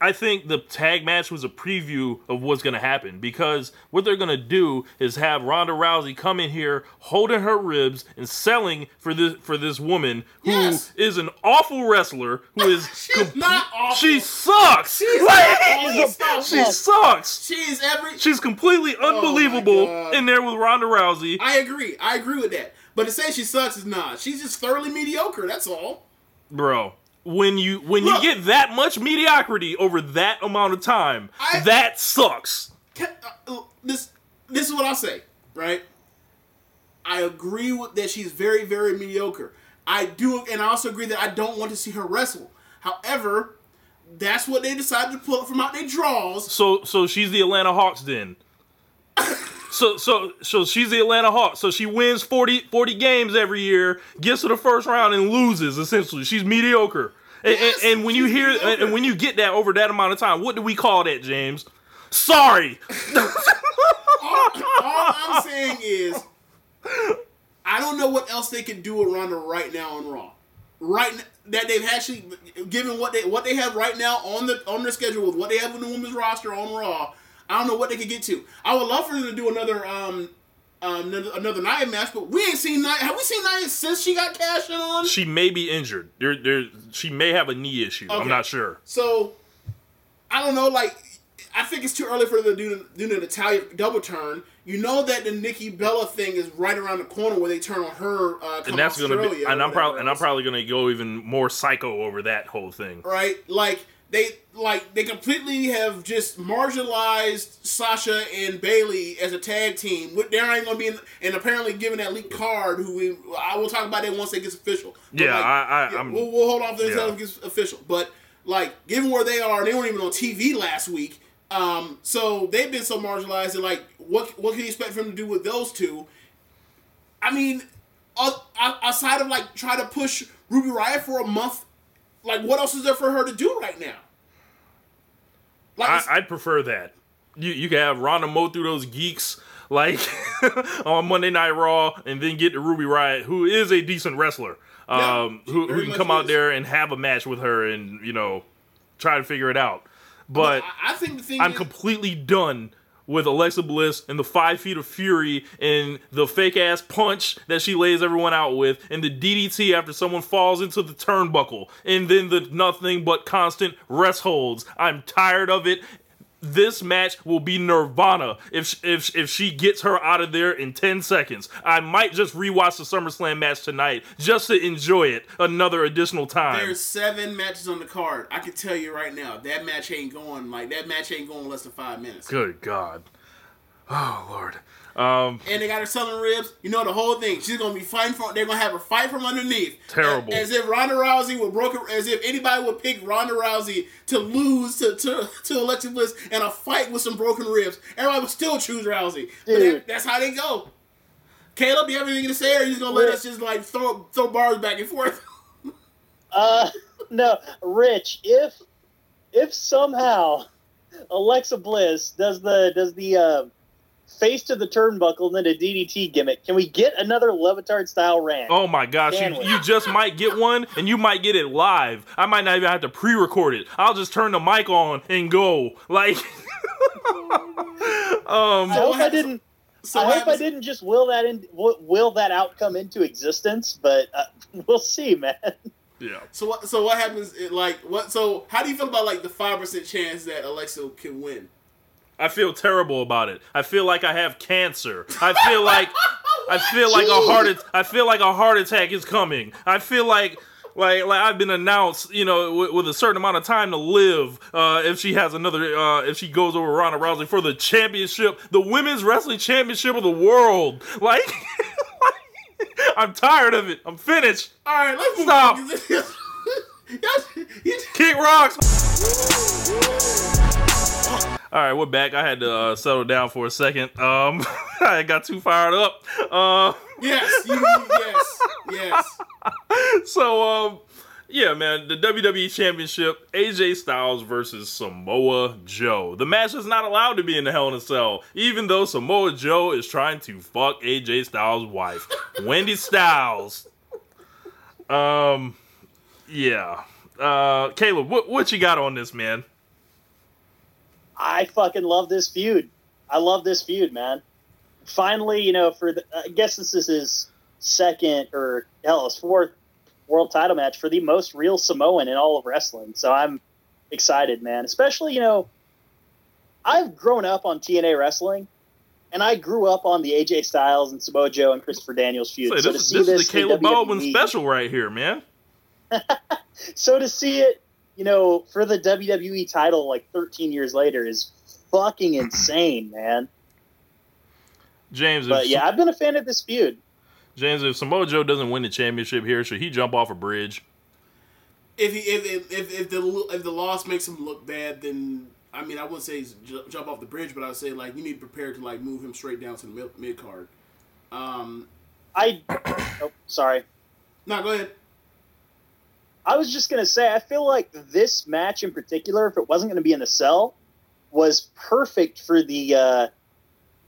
I think the tag match was a preview of what's going to happen because what they're going to do is have Ronda Rousey come in here holding her ribs and selling for this for this woman who is Yes. an awful wrestler who is She's not awful. She sucks. She's Like, awful. she sucks. She's every. She's completely oh unbelievable God. in there with Ronda Rousey. I agree. I agree with that. But to say she sucks is not. She's just thoroughly mediocre. That's all. bro when you when Look. you get that much mediocrity over that amount of time I- that sucks Ca- uh, this this is what I'll say, right? I agree with that she's very very mediocre. I do, and I also agree that I don't want to see her wrestle. However, that's what they decided to pull from out their draws. so so she's the atlanta hawks then so so so she's the atlanta hawks so she wins 40 40 games every year gets to the first round and loses essentially she's mediocre and, and- Yes, and when you hear mediocre. and when you get that over that amount of time what do we call that james sorry All, all I'm saying is, I don't know what else they can do with Ronda right now on Raw. Right n- that they've actually given what they what they have right now on the on their schedule with what they have in the women's roster on Raw. I don't know what they could get to. I would love for them to do another um, um another, another Nia match, but we ain't seen Nia. Have we seen Nia since she got cashed in on? she may be injured there, there she may have a knee issue i'm not sure So I don't know. Like I think it's too early for them to do, do an Italian double turn. You know that the Nikki Bella thing is right around the corner where they turn on her. Uh, and that's gonna be and i'm probably and i'm probably gonna go even more psycho over that whole thing right. Like they like they completely have just marginalized Sasha and Bayley as a tag team. What They ain't gonna be in, and apparently given that leaked card. Who we I will talk about that once it gets official. But, Yeah, like, I- I- I'm- we'll, we'll hold off until yeah. it gets official. But like given where they are, they weren't even on TV last week. Um, so they've been so marginalized. And like, what what can you expect from them to do with those two? I mean, outside of like try to push Ruby Riott for a month, like what else is there for her to do right now? Like, I, I'd prefer that. You you can have Ronda mow through those geeks like on Monday Night Raw, and then get to Ruby Riott, who is a decent wrestler, Yeah, um, who, who can come out there and have a match with her, and you know, try to figure it out. But I, I think the thing I'm is, completely done with Alexa Bliss and the five feet of fury and the fake ass punch that she lays everyone out with and the DDT after someone falls into the turnbuckle and then the nothing but constant rest holds. I'm tired of it. This match will be Nirvana if if if she gets her out of there in 10 seconds. I might just rewatch the SummerSlam match tonight just to enjoy it another additional time. there's seven matches on the card. I can tell you right now, that match ain't going like that match ain't going less than five minutes. Good God. Oh Lord. Um, and they got her selling ribs. You know the whole thing. She's gonna be fighting from. They're gonna have her fight from underneath. Terrible. As, as if Ronda Rousey would broke. As if anybody would pick Ronda Rousey to lose to to, to Alexa Bliss in a fight with some broken ribs. Everybody would still choose Rousey. But that, that's how they go. Caleb, you have anything to say, or are you just gonna let Rick. us just like throw throw bars back and forth? Uh, no, Rich. If if somehow Alexa Bliss does the does the uh, face to the turnbuckle and then a DDT gimmick. Can we get another Levitard style rant? Oh my gosh, you, you just might get one and you might get it live. I might not even have to pre record it. I'll just turn the mic on and go. Like, um, I hope I didn't. So I what hope I didn't just will that in will, will that outcome into existence, but uh, we'll see, man. yeah. So what? So what happens? Like what? So how do you feel about like the five percent chance that Alexa can win? I feel terrible about it. I feel like I have cancer. I feel like I feel like a heart at- I feel like a heart attack is coming. I feel like like like I've been announced, you know, with, with a certain amount of time to live. Uh, if she has another, uh, if she goes over Ronda Rousey for the championship, the women's wrestling championship of the world. Like, I'm tired of it. I'm finished. All right, let's Stop. on. Y'all- you- Kick rocks. All right, we're back. I had to uh, settle down for a second. Um, I got too fired up. Uh, yes, you, yes, yes. so um, yeah, man, the WWE Championship: AJ Styles versus Samoa Joe. The match is not allowed to be in the Hell in a Cell, even though Samoa Joe is trying to fuck AJ Styles' wife, Wendy Styles. Um, yeah. Uh, Caleb, what what you got on this, man? I fucking love this feud. I love this feud, man. Finally, you know, for the, I guess this is his second or hell, his fourth world title match for the most real Samoan in all of wrestling. So I'm excited, man. Especially, you know, I've grown up on TNA wrestling, and I grew up on the AJ Styles and Samoa Joe and Christopher Daniels feud. Say, so this, to see this this is the Caleb Baldwin special right here, man. so to see it, you know, for the WWE title like 13 years later is fucking insane, man. James, But yeah, I've been a fan of this feud. James, if Samoa Joe doesn't win the championship here, should he jump off a bridge? If he if if if, if the if the loss makes him look bad, then I mean I wouldn't say he's ju- jump off the bridge, but I'd say like you need to prepare to like move him straight down to the mid card. Um, I, oh, sorry. no, go ahead. I was just gonna say, I feel like this match in particular, if it wasn't gonna be in the cell, was perfect for the, uh,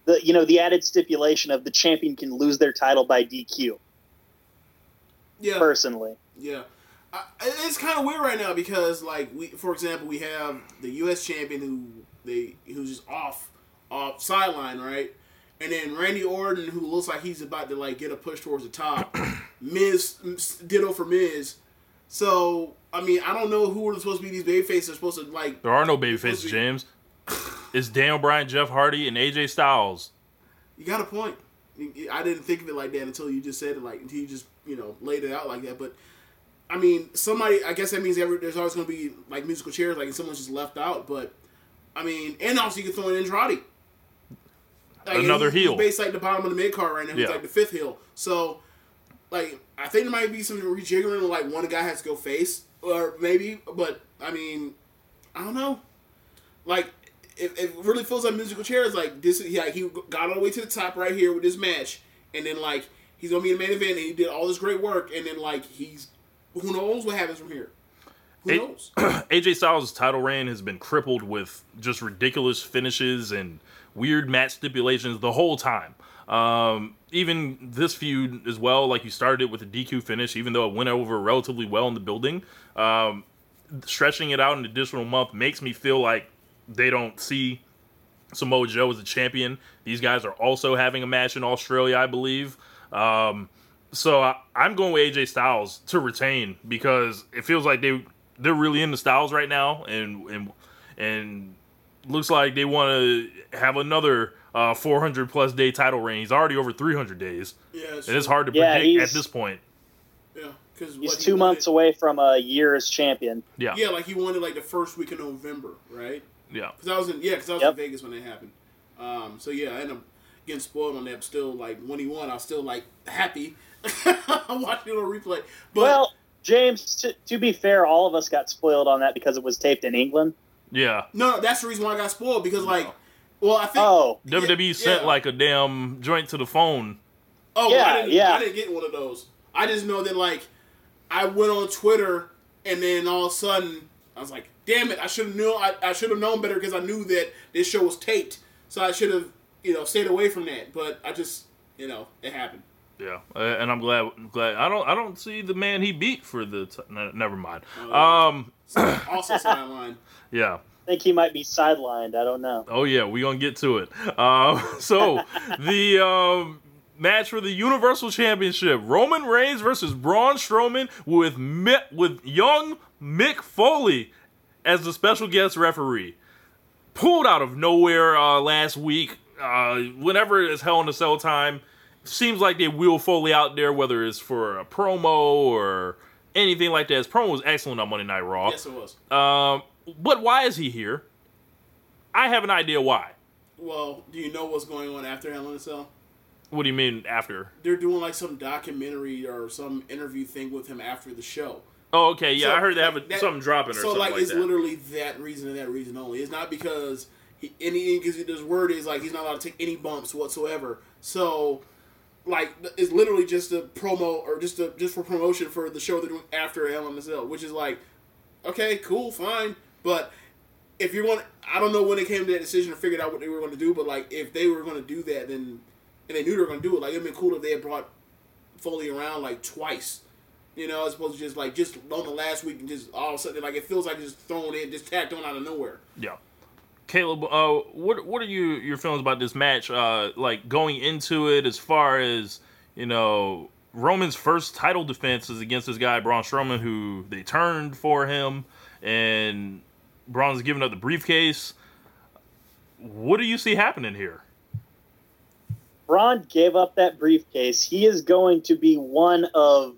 the you know the added stipulation of the champion can lose their title by DQ. Yeah, Personally, Yeah, I, it's kind of weird right now because, like, we, for example, we have the U.S. champion who they who's just off off sideline, right? And then Randy Orton, who looks like he's about to like get a push towards the top. Miz, ditto for Miz. So I mean, I don't know who are supposed to be these baby faces. Are supposed to like. There are no baby faces, be- James. It's Daniel Bryan, Jeff Hardy, and AJ Styles. You got a point. I didn't think of it like that until you just said it like until you just you know laid it out like that. But I mean, somebody. I guess that means every, there's always going to be like musical chairs, like someone's just left out. But I mean, and also you can throw in Andrade, like, Another he- heel. He's based like the bottom of the mid card right now. He's Yeah. like the fifth heel. So like I think there might be some rejiggering. Like one guy has to go face, or maybe. But I mean, I don't know. Like it, it really feels like musical chairs. Like this, yeah, he got all the way to the top right here with this match, and then like he's gonna be in the main event, and he did all this great work, and then like he's who knows what happens from here. Who It- knows? AJ Styles' title reign has been crippled with just ridiculous finishes and weird match stipulations the whole time. Um, even this feud as well, like you started it with a DQ finish, even though it went over relatively well in the building. Um, stretching it out an additional month makes me feel like they don't see Samoa Joe as a champion. These guys are also having a match in Australia, I believe. Um, so I, I'm going with AJ Styles to retain because it feels like they they're really into Styles right now, and and and looks like they want to have another uh, 400 plus day title reign. He's already over 300 days, Yeah, and it's hard to Yeah, predict he's- at this point. Yeah, because he's two months away from a year as champion. Yeah, Yeah, like he won it like the first week of November, right? yeah. Because I was in yeah, because I was Yep. in Vegas when it happened. Um, so yeah, I ended up getting spoiled on that. But still, like when he won, I was still like happy. I'm watching it on replay. But well, James, to, to be fair, all of us got spoiled on that because it was taped in England. Yeah, no, no, that's the reason why I got spoiled because like, well, I think Oh, WWE Yeah, sent yeah. like a damn joint to the phone. Oh, Yeah, I didn't, yeah. I didn't get one of those. I just know that like I went on Twitter and then all of a sudden I was like, damn it, I should have known. I, I should have known better because I knew that this show was taped, so I should have you know stayed away from that. But I just you know it happened. Yeah, uh, and I'm glad. Glad I don't. I don't see the man he beat for the. T- n- never mind. Um. Also sideline. Yeah. I think he might be sidelined. I don't know. Oh yeah, we gonna get to it. Uh, so the um, match for the Universal Championship: Roman Reigns versus Braun Strowman with Mi- with young Mick Foley as the special guest referee. Pulled out of nowhere uh, last week. Uh, whenever it's Hell in a Cell time, seems like they wheel Foley out there, whether it's for a promo or anything like that. His promo was excellent on Monday Night Raw. Yes, it was. Um, but why is he here? I have an idea why. Well, do you know what's going on after Hell in a Cell? What do you mean after? They're doing like some documentary or some interview thing with him after the show. Oh, okay, yeah, So, I heard they have a, that- something dropping or so something like, like it's that. literally that reason and that reason only. It's not because he, any because his word is like he's not allowed to take any bumps whatsoever. So like it's literally just a promo or just a just for promotion for the show they're doing after Cell, which is like okay, cool, fine, but if you're going, I don't know when they came to that decision or figured out what they were going to do, but like if they were going to do that, then and they knew they were going to do it, like it'd been cool if they had brought Foley around like twice. You know, as opposed to just like just on the last week and just all of a sudden like it feels like just thrown in, just tacked on out of nowhere. yeah. Caleb, uh, what what are you your feelings about this match? Uh, like going into it, as far as you know, Roman's first title defense is against this guy Braun Strowman, who they turned for him, and Braun's giving up the briefcase. What do you see happening here? Braun gave up that briefcase. He is going to be one of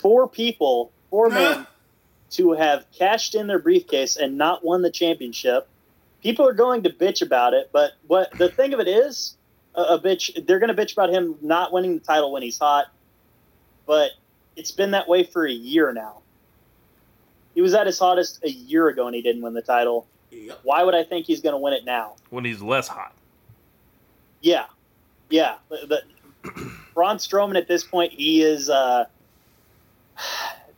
four people, four men, to have cashed in their briefcase and not won the championship. People are going to bitch about it, but what the thing of it is, a, a bitch. They're going to bitch about him not winning the title when he's hot, but it's been that way for a year now. He was at his hottest a year ago and he didn't win the title. Yep. Why would I think he's going to win it now? When he's less hot. Yeah, yeah. But, but Braun Strowman at this point, he is. Uh,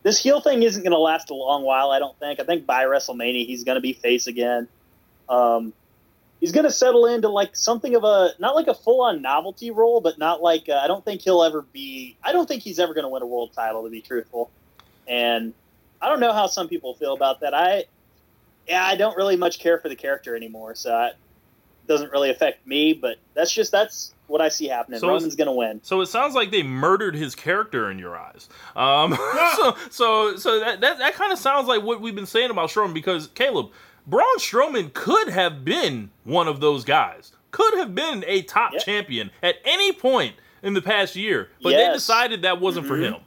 this heel thing isn't going to last a long while. I don't think. I think by WrestleMania he's going to be face again. Um, he's going to settle into like something of a not like a full on novelty role, but not like uh, I don't think he'll ever be. I don't think he's ever going to win a world title to be truthful, and I don't know how some people feel about that. I yeah, I don't really much care for the character anymore, so I, doesn't really affect me, but that's just that's what I see happening. So Roman's gonna win. So it sounds like they murdered his character in your eyes. Um, so so so that that, that kind of sounds like what we've been saying about Strowman because Caleb Braun Strowman could have been one of those guys. Could have been a top Yep. champion at any point in the past year, but they decided that wasn't for him.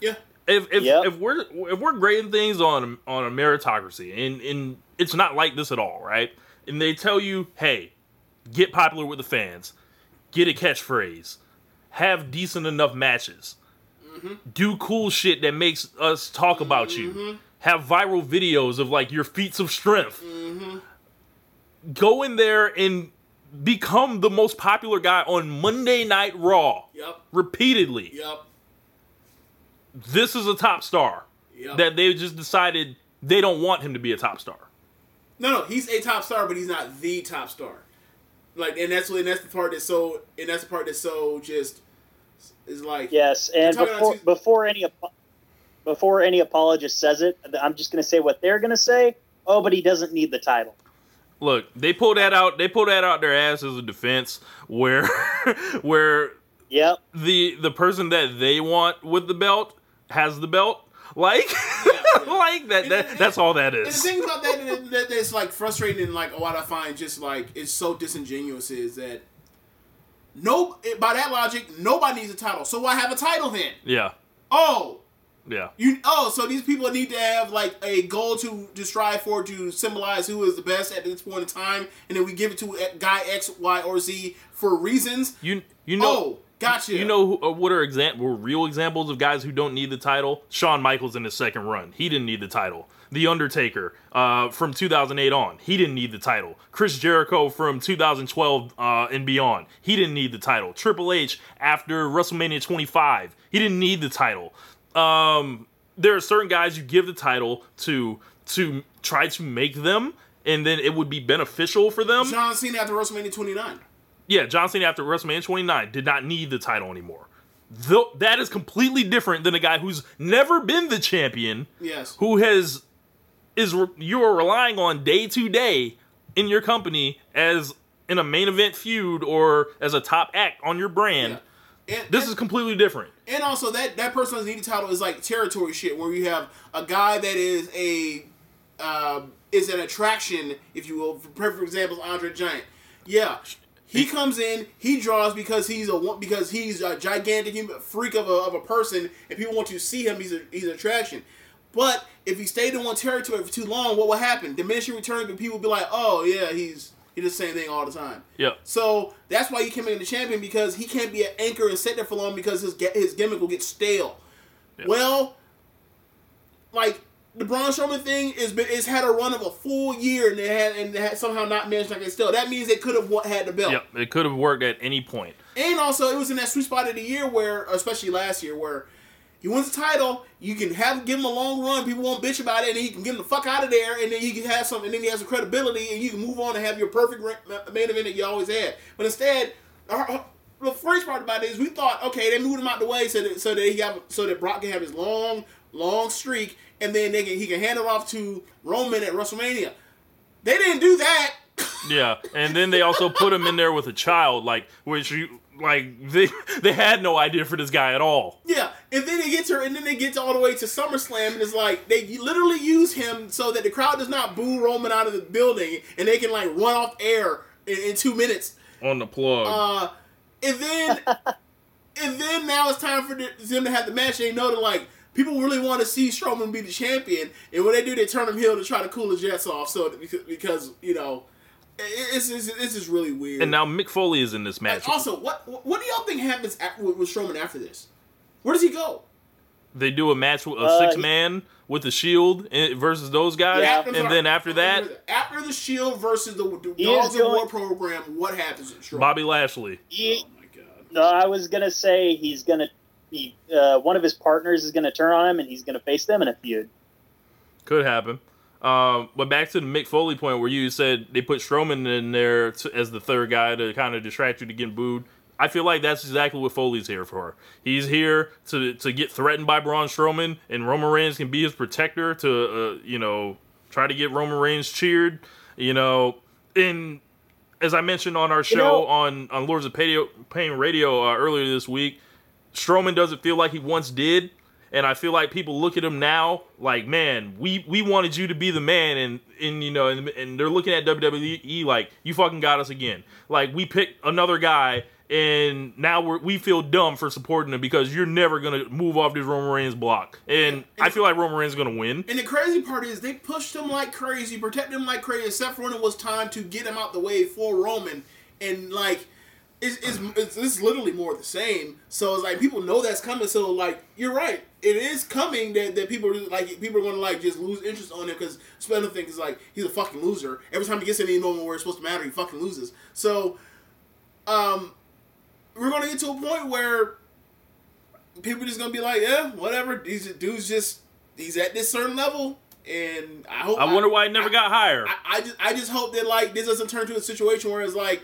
Yeah. If if, Yep. if we're if we're grading things on on a meritocracy and and it's not like this at all, right? And they tell you, hey, get popular with the fans, get a catchphrase, have decent enough matches, mm-hmm. do cool shit that makes us talk about you, mm-hmm. have viral videos of like your feats of strength. Mm-hmm. Go in there and become the most popular guy on Monday Night Raw Yep. repeatedly. Yep. This is a top star Yep. that they just decided they don't want him to be a top star. No, no, he's a top star, but he's not the top star. Like, and that's what, and that's the part that's so, and that's the part that's so just is like, Yes, and before two- before any before any apologist says it, I'm just gonna say what they're gonna say. Oh, but he doesn't need the title. Look, they pull that out. They pull that out their ass as a defense, where where Yep. the the person that they want with the belt has the belt. Like, like that, that. That's all that is. The thing about that, that, that that's like frustrating and like what I find just like it's so disingenuous is that no, by that logic, nobody needs a title. So why have a title then? Yeah, Oh, yeah. you oh, so these people need to have like a goal to to strive for to symbolize who is the best at this point in time, and then we give it to eh, guy X, Y, or Z for reasons. You you know. oh, gotcha. You know who, uh, what are exam- were real examples of guys who don't need the title? Shawn Michaels in his second run, he didn't need the title. The Undertaker uh, from 2008 on, he didn't need the title. Chris Jericho from 2012 uh, and beyond, he didn't need the title. Triple H after WrestleMania 25, he didn't need the title. Um, there are certain guys you give the title to to try to make them, and then it would be beneficial for them. John Cena after WrestleMania 29. Yeah, John Cena after WrestleMania 29 did not need the title anymore. Though that is completely different than a guy who's never been the champion, Yes. who has is you are relying on day to day in your company as in a main event feud or as a top act on your brand. And, This and- is completely different. And also that that person doesn't need a title is like territory shit, where you have a guy that is a um, is an attraction, if you will. For perfect example, Andre Giant. Yeah, he comes in, he draws because he's a because he's a gigantic human freak of a, of a person, and people want to see him. He's a he's an attraction. But if he stayed in one territory for too long, what will happen? Diminishing returns, but people will be like, oh yeah, he's he does the same thing all the time. Yep. So that's why he came in the champion because he can't be an anchor and sit there for long because his his gimmick will get stale. Well, like the Braun Strowman thing is been is had a run of a full year and they had and they had somehow not managed to get still. That means they could have had the belt. Yep, it could have worked at any point. And also, it was in that sweet spot of the year where, especially last year, where he wins the title, you can have give him a long run, people won't bitch about it, and he can get him the fuck out of there, and then he can have some, and then he has some credibility, and you can move on and have your perfect main event that you always had. But instead, the first part about it is we thought, okay, they moved him out the way so that so that he got so that Brock can have his long, long streak, and then they can, he can hand it off to Roman at WrestleMania. They didn't do that. Yeah, and then they also put him in there with a child, like which you like they they had no idea for this guy at all. Yeah, and then they get to and then they get to all the way to SummerSlam, and it's like they literally use him so that the crowd does not boo Roman out of the building, and they can like run off air in, in two minutes. On the plug. Uh, and then and then now it's time for them to have the match. They know to like people really want to see Strowman be the champion, and when they do, they turn him heel to try to cool the Jets off. So because, because you know. it- It's, it's, it's just really weird. and now Mick Foley is in this match. And also, what what do y'all think happens at, with, with Strowman after this? Where does he go? They do a match with a Uh, six man with the Shield versus those guys, Yeah, and sorry. then after that, after the Shield versus the, the Dogs of War program, what happens at Strowman? Bobby Lashley. He, Oh my god. no, I was gonna say he's gonna be uh, one of his partners is gonna turn on him and he's gonna face them in a feud. Could happen. Um, but back to the Mick Foley point where you said they put Strowman in there to, as the third guy to kind of distract you to get booed. I feel like that's exactly what Foley's here for. He's here to to get threatened by Braun Strowman, and Roman Reigns can be his protector to, uh, you know, try to get Roman Reigns cheered. You know, and as I mentioned on our show know- on on Lords of Pain, Pain Radio uh, earlier this week, Strowman doesn't feel like he once did, and I feel like people look at him now like, man, we we wanted you to be the man, and and you know, and, and they're looking at WWE like, you fucking got us again. Like we picked another guy, and now we we feel dumb for supporting him because you're never gonna move off this Roman Reigns block, and I feel like Roman Reigns is gonna win. And the crazy part is they pushed him like crazy, protected him like crazy, except for when it was time to get him out the way for Roman. And like, it's, it's, it's, it's literally more the same. So it's like people know that's coming. So like, you're right, it is coming that, that people are, like people are going to like just lose interest on him because Spender thinks like he's a fucking loser. Every time he gets in any moment where it's supposed to matter, he fucking loses. So, um, we're gonna get to a point where people just gonna be like, yeah, whatever. These dudes just he's at this certain level, and I hope. I wonder why he never I- got higher. I, I just I just hope that like this doesn't turn to a situation where it's like,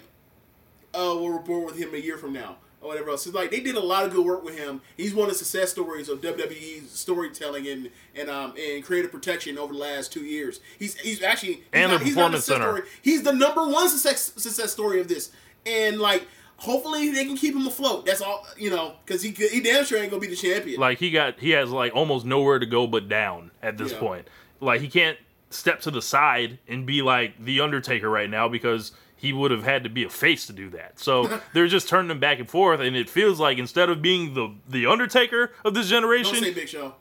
oh, we'll report with him a year from now or whatever else. It's like they did a lot of good work with him. He's one of the success stories of WWE's storytelling and and um and creative protection over the last two years. He's he's actually he's And the not- he's not Performance Center. story. He's the number one success success story of this, and like. Hopefully they can keep him afloat. That's all you know, because he he damn sure ain't gonna be the champion. like he got he has like almost nowhere to go but down at this Yeah. point. Like he can't step to the side and be like the Undertaker right now because he would have had to be a face to do that. So they're just turning him back and forth, and it feels like instead of being the the Undertaker of this generation, Don't generation, say Big Show.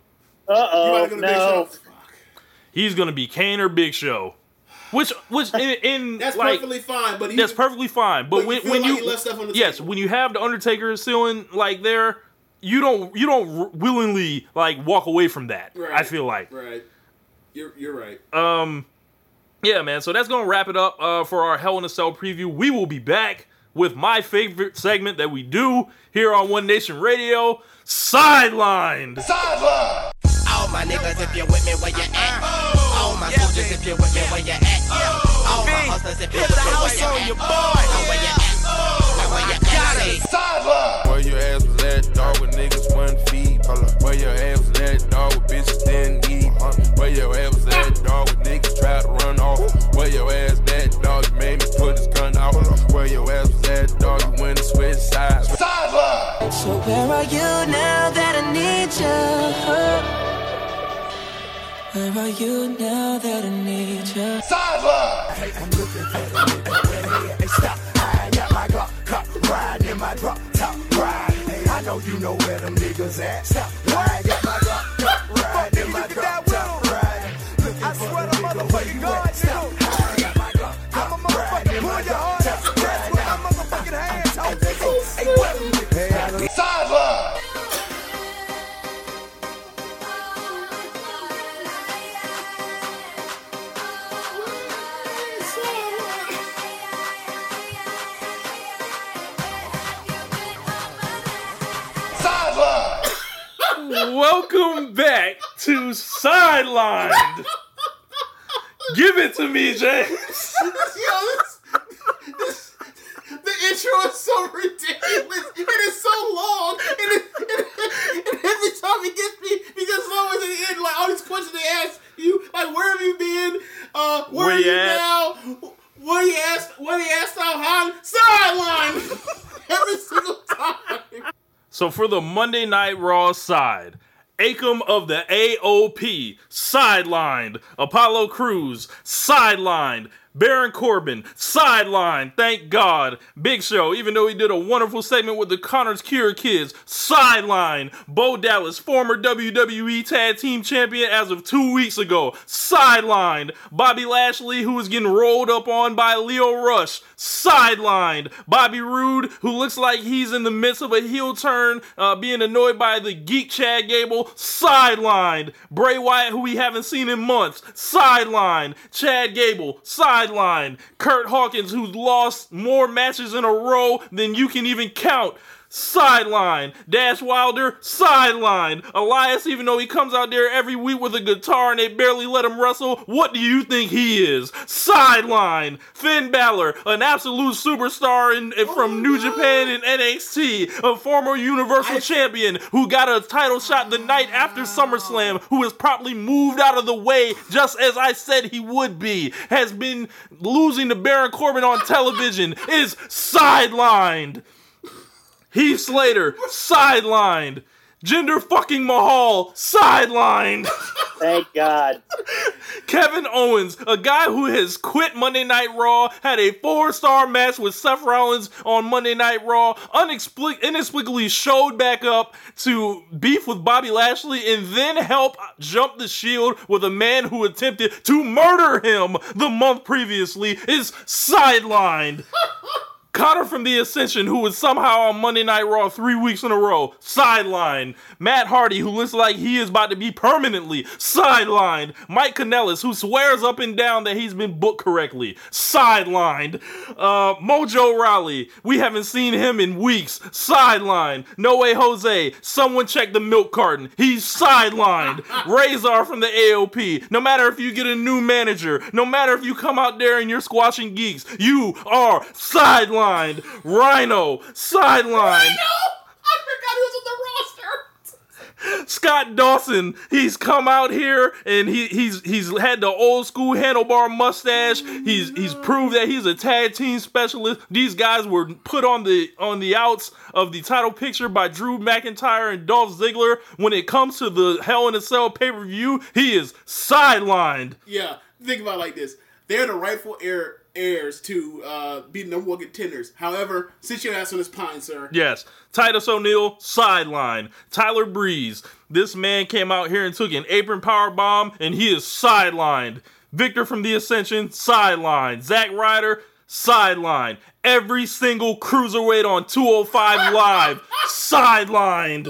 Uh oh, wanna go to Big no. Show? He's gonna be Kane or Big Show, which which in, in That's like perfectly fine, but he, that's perfectly fine. But, But when feel when like you he left stuff on the yes, table. when you have the Undertaker ceiling like there, you don't you don't willingly like walk away from that. Right. I feel like. Right. You're you're right. Um, yeah, man. So that's gonna wrap it up uh, for our Hell in a Cell preview. We will be back with my favorite segment that we do here on One Nation Radio, Sidelined. All my niggas, if you're with me, where you at? All my soldiers, if you're with me, where you at? All my hustlers, if you're with me, where you at? Know where you at? Know where you at? Say, Where your ass was at, dog, with niggas one feet. Hold. Where your ass was at, dog, with bitches didn't eat. Huh? Where your ass was at, dog, with niggas tried to run off. Where your ass at, dog, you made me put his gun out. Where your ass was at, dog, you went and switched sides. So where are you now that I need you? Where are you now that I need you? Sideline! Hey, I'm looking for Hey, stop. I got my Glock, cop, ride in my drop top, ride. Hey, I know you know where them niggas at. Stop. I got my Glock, cop, ride in my drop top, ride. I swear to motherfucking God, you? Welcome back to Sidelined. Give it to me, James. Yo, this, this, the intro is so ridiculous. It is so long. And, it, and, and every time it gets me, because it's always at the end, like all these questions they ask you, like where have you been? Uh, where, Where are you at? now? What you asked? What you asked out high? Sideline. every single time. So for the Monday Night Raw side, Akam of the AOP, sidelined. Apollo Crews, sidelined. Baron Corbin, sidelined. Thank God. Big Show, even though he did a wonderful segment with the Connors Cure Kids, sidelined. Bo Dallas, former WWE Tag Team Champion as of two weeks ago, sidelined. Bobby Lashley, who was getting rolled up on by Lio Rush, sidelined. Bobby Roode, who looks like he's in the midst of a heel turn, uh, being annoyed by the geek Chad Gable, sidelined. Bray Wyatt, who we haven't seen in months, sidelined. Chad Gable, sidelined. Curt Hawkins, who's lost more matches in a row than you can even count. Sideline. Dash Wilder, sideline. Elias, even though he comes out there every week with a guitar and they barely let him wrestle, what do you think he is? Sideline. Finn Balor, an absolute superstar in, in- from New Japan and NXT, a former Universal Champion who got a title shot the night after SummerSlam, who was promptly moved out of the way just as I said he would be, has been losing to Baron Corbin on television, is sidelined. Heath Slater, sidelined. Jinder fucking Mahal, sidelined. Thank God. Kevin Owens, a guy who has quit Monday Night Raw, had a four star match with Seth Rollins on Monday Night Raw, unexplic- inexplicably showed back up to beef with Bobby Lashley, and then help jump the shield with a man who attempted to murder him the month previously, is sidelined. Connor from the Ascension, who was somehow on Monday Night Raw three weeks in a row, sidelined. Matt Hardy, who looks like he is about to be permanently sidelined. Mike Kanellis, who swears up and down that he's been booked correctly, sidelined. Uh, Mojo Rawley, we haven't seen him in weeks, sidelined. No Way Jose, someone check the milk carton, he's sidelined. Razor from the AOP, no matter if you get a new manager, no matter if you come out there and you're squashing geeks, you are sidelined. Rhino, sidelined. I forgot he was on the roster. Scott Dawson, he's come out here and he, he's he's had the old school handlebar mustache. He's he's proved that he's a tag team specialist. These guys were put on the on the outs of the title picture by Drew McIntyre and Dolph Ziggler. When it comes to the Hell in a Cell pay per view, he is sidelined. Yeah, think about it like this. They're the rightful heir heirs to uh, be number one contenders. However, sit your ass on this pine, sir. Yes. Titus O'Neil, sideline. Tyler Breeze. This man came out here and took an apron power bomb, and he is sidelined. Victor from the Ascension, sideline. Zack Ryder, sideline. Every single cruiserweight on 205 Live, sidelined.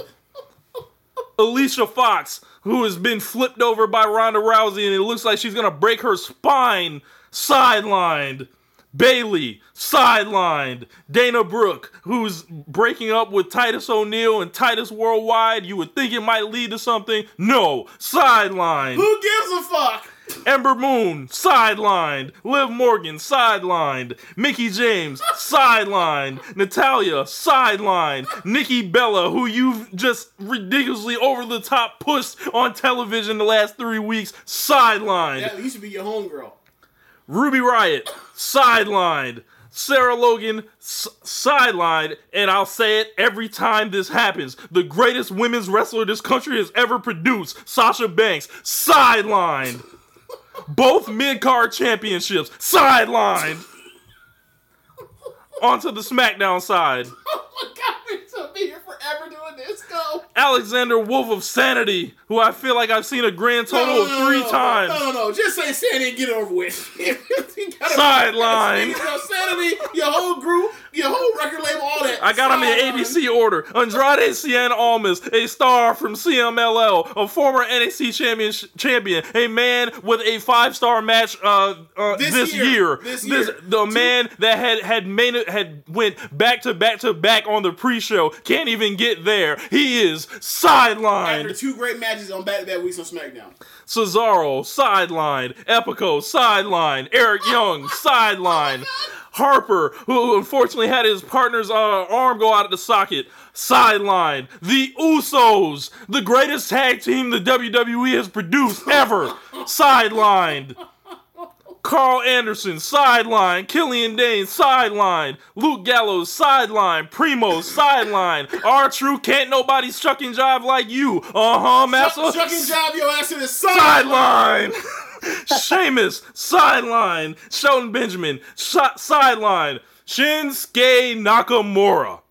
Alicia Fox, who has been flipped over by Ronda Rousey, and it looks like she's gonna break her spine, sidelined. Bayley, sidelined. Dana Brooke, who's breaking up with Titus O'Neil and Titus Worldwide. You would think it might lead to something. No, sidelined. Who gives a fuck? Ember Moon, sidelined. Liv Morgan, sidelined. Mickie James, sidelined. Natalya, sidelined. Nikki Bella, who you've just ridiculously over the top pushed on television the last three weeks, sidelined. That used to be your homegirl. Ruby Riott, sidelined. Sarah Logan, sidelined. And I'll say it every time this happens. The greatest women's wrestler this country has ever produced, Sasha Banks, sidelined. Both mid card championships, sidelined. Onto the SmackDown side. Oh my god, we're gonna be here forever doing this. Go. Alexander Wolfe of Sanity, who I feel like I've seen a grand total of three times. No, no, no. Just say Sanity and get it over with. Sideline. You know, Sanity, your whole group, your whole record label, all that. I got them in Sideline. ABC order. Andrade Cien Almas, a star from CMLL, a former NXT champion, champion, a man with a five star match uh, uh, This this, year. year. This year. the man that had had made it, had went back to back to back on the pre show can't even get there. He is sidelined. After two great matches on back-to-back weeks on SmackDown. Cesaro, sidelined. Epico, sidelined. Eric Young, sideline. Harper, who unfortunately had his partner's uh, arm go out of the socket, sidelined. The Usos, the greatest tag team the WWE has produced ever, sidelined. Karl Anderson, sideline. Killian Dain, sideline. Luke Gallows, sideline. Primo, sideline. R True, can't nobody shuck and jive like you. Uh huh, Massa. Chuck and job your ass to the. Sideline. Sheamus, sideline. Shelton Benjamin, si- sideline. Shinsuke Nakamura,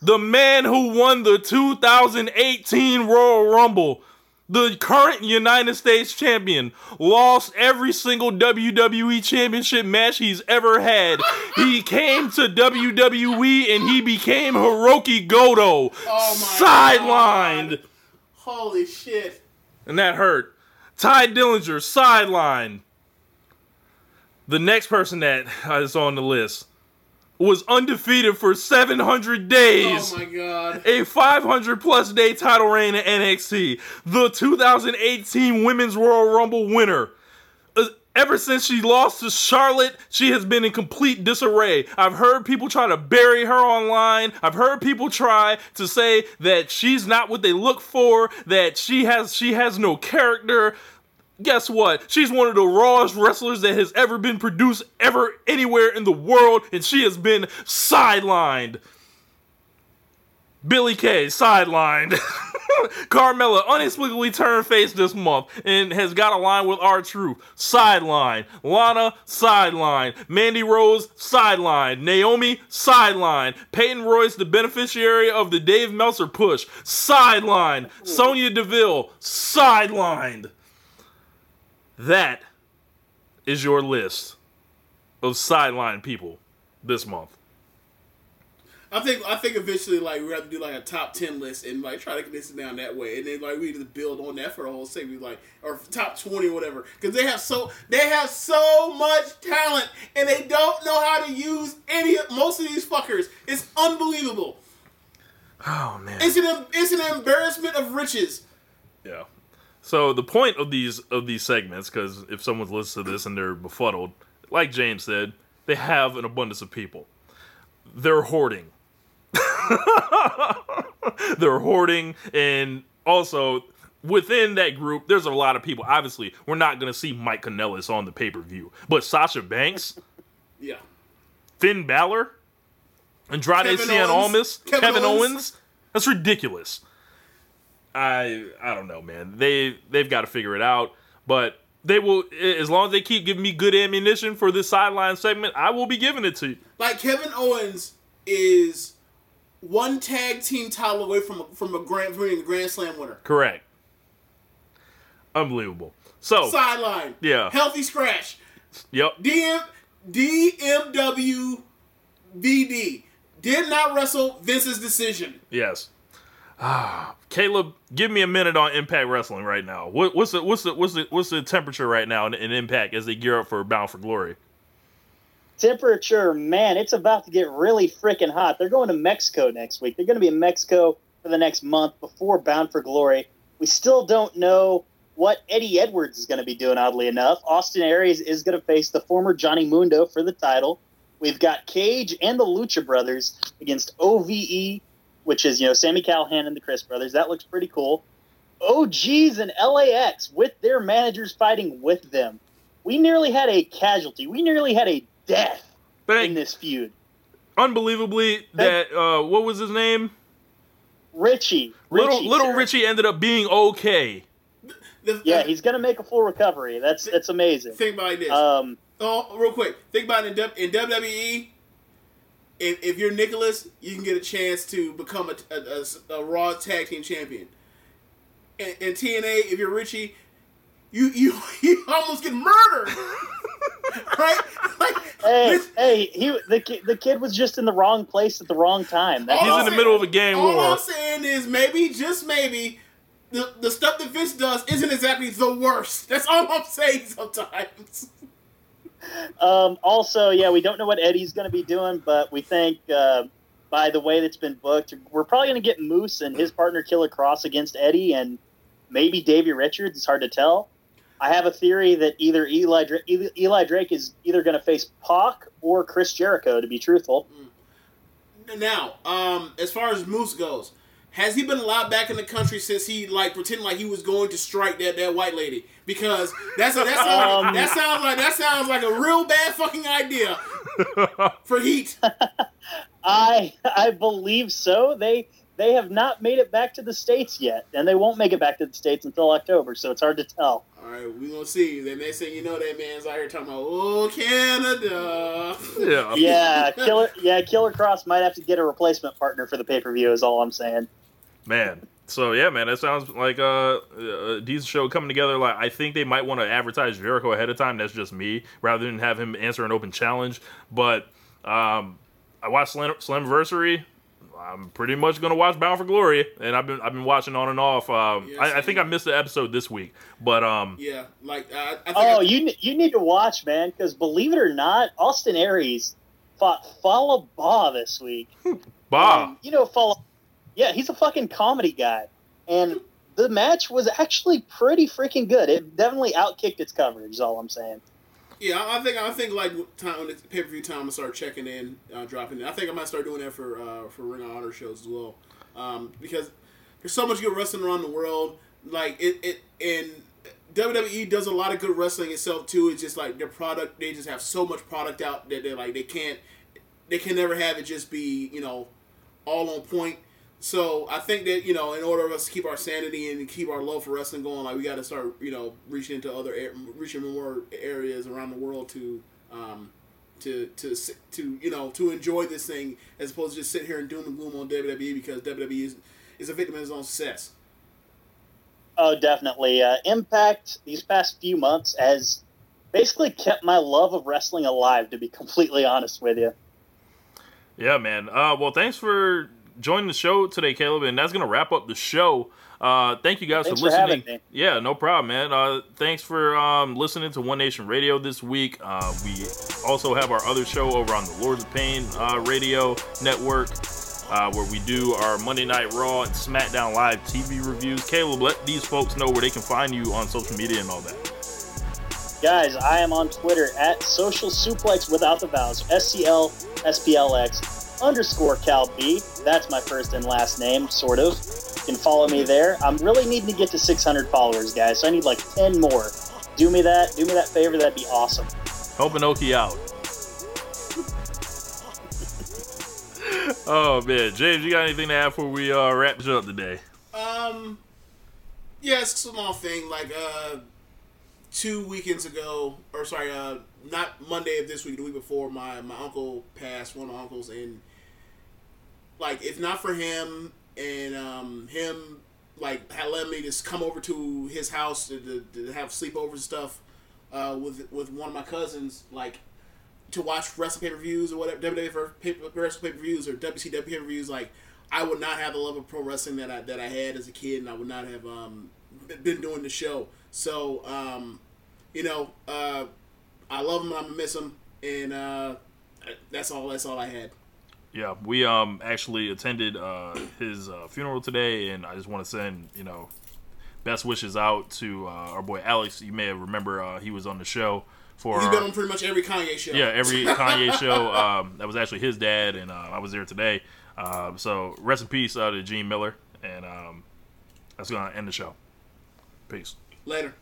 the man who won the 2018 Royal Rumble, the current United States champion, lost every single WWE championship match he's ever had. He came to WWE and he became Hirooki Goto, Oh sidelined. Holy shit. And that hurt. Tye Dillinger, sidelined. The next person that is on the list was undefeated for 700 days. Oh my god. A 500 plus day title reign in NXT. The 2018 Women's Royal Rumble winner. Uh, Ever since she lost to Charlotte, she has been in complete disarray. I've heard people try to bury her online. I've heard people try to say that she's not what they look for, that she has she has no character. Guess what? She's one of the rawest wrestlers that has ever been produced ever anywhere in the world, and she has been sidelined. Billie Kay, sidelined. Carmella inexplicably turned face this month and has got a line with R Truth. Sideline. Lana, sideline. Mandy Rose, sideline. Naomi, sideline. Peyton Royce, the beneficiary of the Dave Meltzer push, sideline. Sonya Deville, sidelined. That is your list of sideline people this month. I think I think eventually like we have to do like a top ten list and like try to condense it down that way, and then like we need to build on that for the whole segment, like or top twenty or whatever, because they have so they have so much talent and they don't know how to use any of most of these fuckers. It's unbelievable. Oh man. It's an it's an embarrassment of riches. Yeah. So the point of these of these segments, because if someone's listening to this and they're befuddled, like James said, they have an abundance of people. They're hoarding. they're hoarding, and also within that group, there's a lot of people. Obviously, we're not gonna see Mike Kanellis on the pay per view, but Sasha Banks, Yeah. Finn Balor, Andrade Cien. Almas, Kevin Kevin, Owens. Owens. That's ridiculous. I I don't know, man. They they've got to figure it out, but they will as long as they keep giving me good ammunition for this sideline segment, I will be giving it to you. Like Kevin Owens is one tag team title away from a, from a grand from being a Grand Slam winner. Correct. Unbelievable. So Sideline. Yeah. Healthy scratch. Yep. DM DMW VD did not wrestle Vince's decision. Yes. Ah, Caleb, give me a minute on Impact Wrestling right now. What, what's the what's the what's the what's the temperature right now in, in Impact as they gear up for Bound for Glory? Temperature, man, it's about to get really freaking hot. They're going to Mexico next week. They're going to be in Mexico for the next month before Bound for Glory. We still don't know what Eddie Edwards is going to be doing. Oddly enough, Austin Aries is going to face the former Johnny Mundo for the title. We've got Cage and the Lucha Brothers against OVE, which is you know Sami Callihan and the Crist Brothers. That looks pretty cool. OGs and LAX with their managers fighting with them. We nearly had a casualty. We nearly had a death in this feud. Unbelievably, that uh, what was his name? Richie. Little Richie, little sir. Richie ended up being okay. Yeah, he's gonna make a full recovery. That's that's amazing. Think about it like this. Um, oh, real quick. Think about it in, in WWE. If, if you're Nicholas, you can get a chance to become a, a, a- a Raw Tag Team Champion. In, in TNA, if you're Richie, you you you almost get murdered. right? Like, hey, hey, he the kid, the kid was just in the wrong place at the wrong time. That's All all. I'm middle of a game All war. I'm saying is maybe, just maybe, the the stuff that Vince does isn't exactly the worst. That's all I'm saying. Sometimes. Um, also, yeah, we don't know what Eddie's going to be doing, but we think uh, by the way that's been booked, we're probably going to get Moose and his partner Killer Kross against Eddie, and maybe Davey Richards. It's hard to tell. I have a theory that either Eli Drake, Eli Drake is either going to face Pac or Chris Jericho. To be truthful, Now, um, as far as Moose goes, has he been allowed back in the country since he like pretended like he was going to strike that, that white lady? Because that's that sounds, Um, that sounds like that sounds like a real bad fucking idea for Heat. I I believe so. They they have not made it back to the states yet, and they won't make it back to the states until October. So it's hard to tell. All right, we gonna see. Then they say you know that man's out here talking about oh Canada. Yeah. Yeah, Killer. Yeah, Killer Kross might have to get a replacement partner for the pay per view. Is all I'm saying. Man. So yeah, man, that sounds like uh, a decent show coming together. Like I think they might want to advertise Jericho ahead of time. That's just me, rather than have him answer an open challenge. But um, I watched Slam- Slammiversary. I'm pretty much gonna watch Bound for Glory, and I've been I've been watching on and off. Um, Yeah, I, I think I missed the episode this week, but um, Yeah, like I, I think Oh, I- you you need to watch, man, because believe it or not, Austin Aries fought Fallah Bahh this week. bah, And, you know, Fallah. Yeah, he's a fucking comedy guy, and the match was actually pretty freaking good. It definitely outkicked its coverage. Is all I'm saying. Yeah, I I think I think like time when pay per view time, I'm gonna start checking in, uh, dropping in. I think I might start doing that for uh, for Ring of Honor shows as well, um, because there's so much good wrestling around the world. Like it, it and WWE does a lot of good wrestling itself too. It's just like their product, they just have so much product out that they're like they can't, they can never have it just be you know all on point. So I think that you know, in order for us to keep our sanity and keep our love for wrestling going, like we got to start you know reaching into other reaching more areas around the world to um, to to to you know to enjoy this thing as opposed to just sit here and doom and gloom on WWE because WWE is is a victim of its own success. Oh, definitely. Uh, Impact these past few months has basically kept my love of wrestling alive. To be completely honest with you. Yeah, man. Uh, well, thanks for joining the show today, Caleb, and that's gonna wrap up the show. Uh, thank you guys Thanks for for listening. me. Yeah, no problem, man. Uh, thanks for um, listening to One Nation Radio this week. Uh, we also have our other show over on the Lords of Pain uh, Radio Network, uh, where we do our Monday Night Raw and SmackDown Live TV reviews. Caleb, let these folks know where they can find you on social media and all that. Guys, I am on Twitter at social suplex without the vowels. S C L S P L X underscore Cal B. That's my first and last name, sort of. You can follow me there. I'm really needing to get to 600 followers, guys. So I need like 10 more. Do me that. Do me that favor. That'd be awesome. Helping Oki out. oh man, James, you got anything to add before we uh, wrap this up today? Um, yeah, it's a small thing. Like uh, two weekends ago, or sorry, uh, not Monday of this week, the week before, my my uncle passed. One of my uncles, and like if not for him and um him like had let me just come over to his house to, to, to have sleepovers and stuff uh, with with one of my cousins, like to watch wrestling pay per views or whatever WWE pay- wrestling pay per views or WCW pay per views, like I would not have the love of pro wrestling that I that I had as a kid, and I would not have um, been doing the show. So um, you know, uh, I love him. I'm gonna miss him, and uh, that's all. That's all I had. Yeah, we um actually attended uh, his uh, funeral today, and I just want to send you know best wishes out to uh, our boy Alex. You may have remember uh, he was on the show for He's been on pretty much every Kanye show. yeah, every Kanye show. Um, that was actually his dad, and uh, I was there today. Um, so rest in peace uh, to Gene Miller, and um, that's gonna end the show. Peace. Later.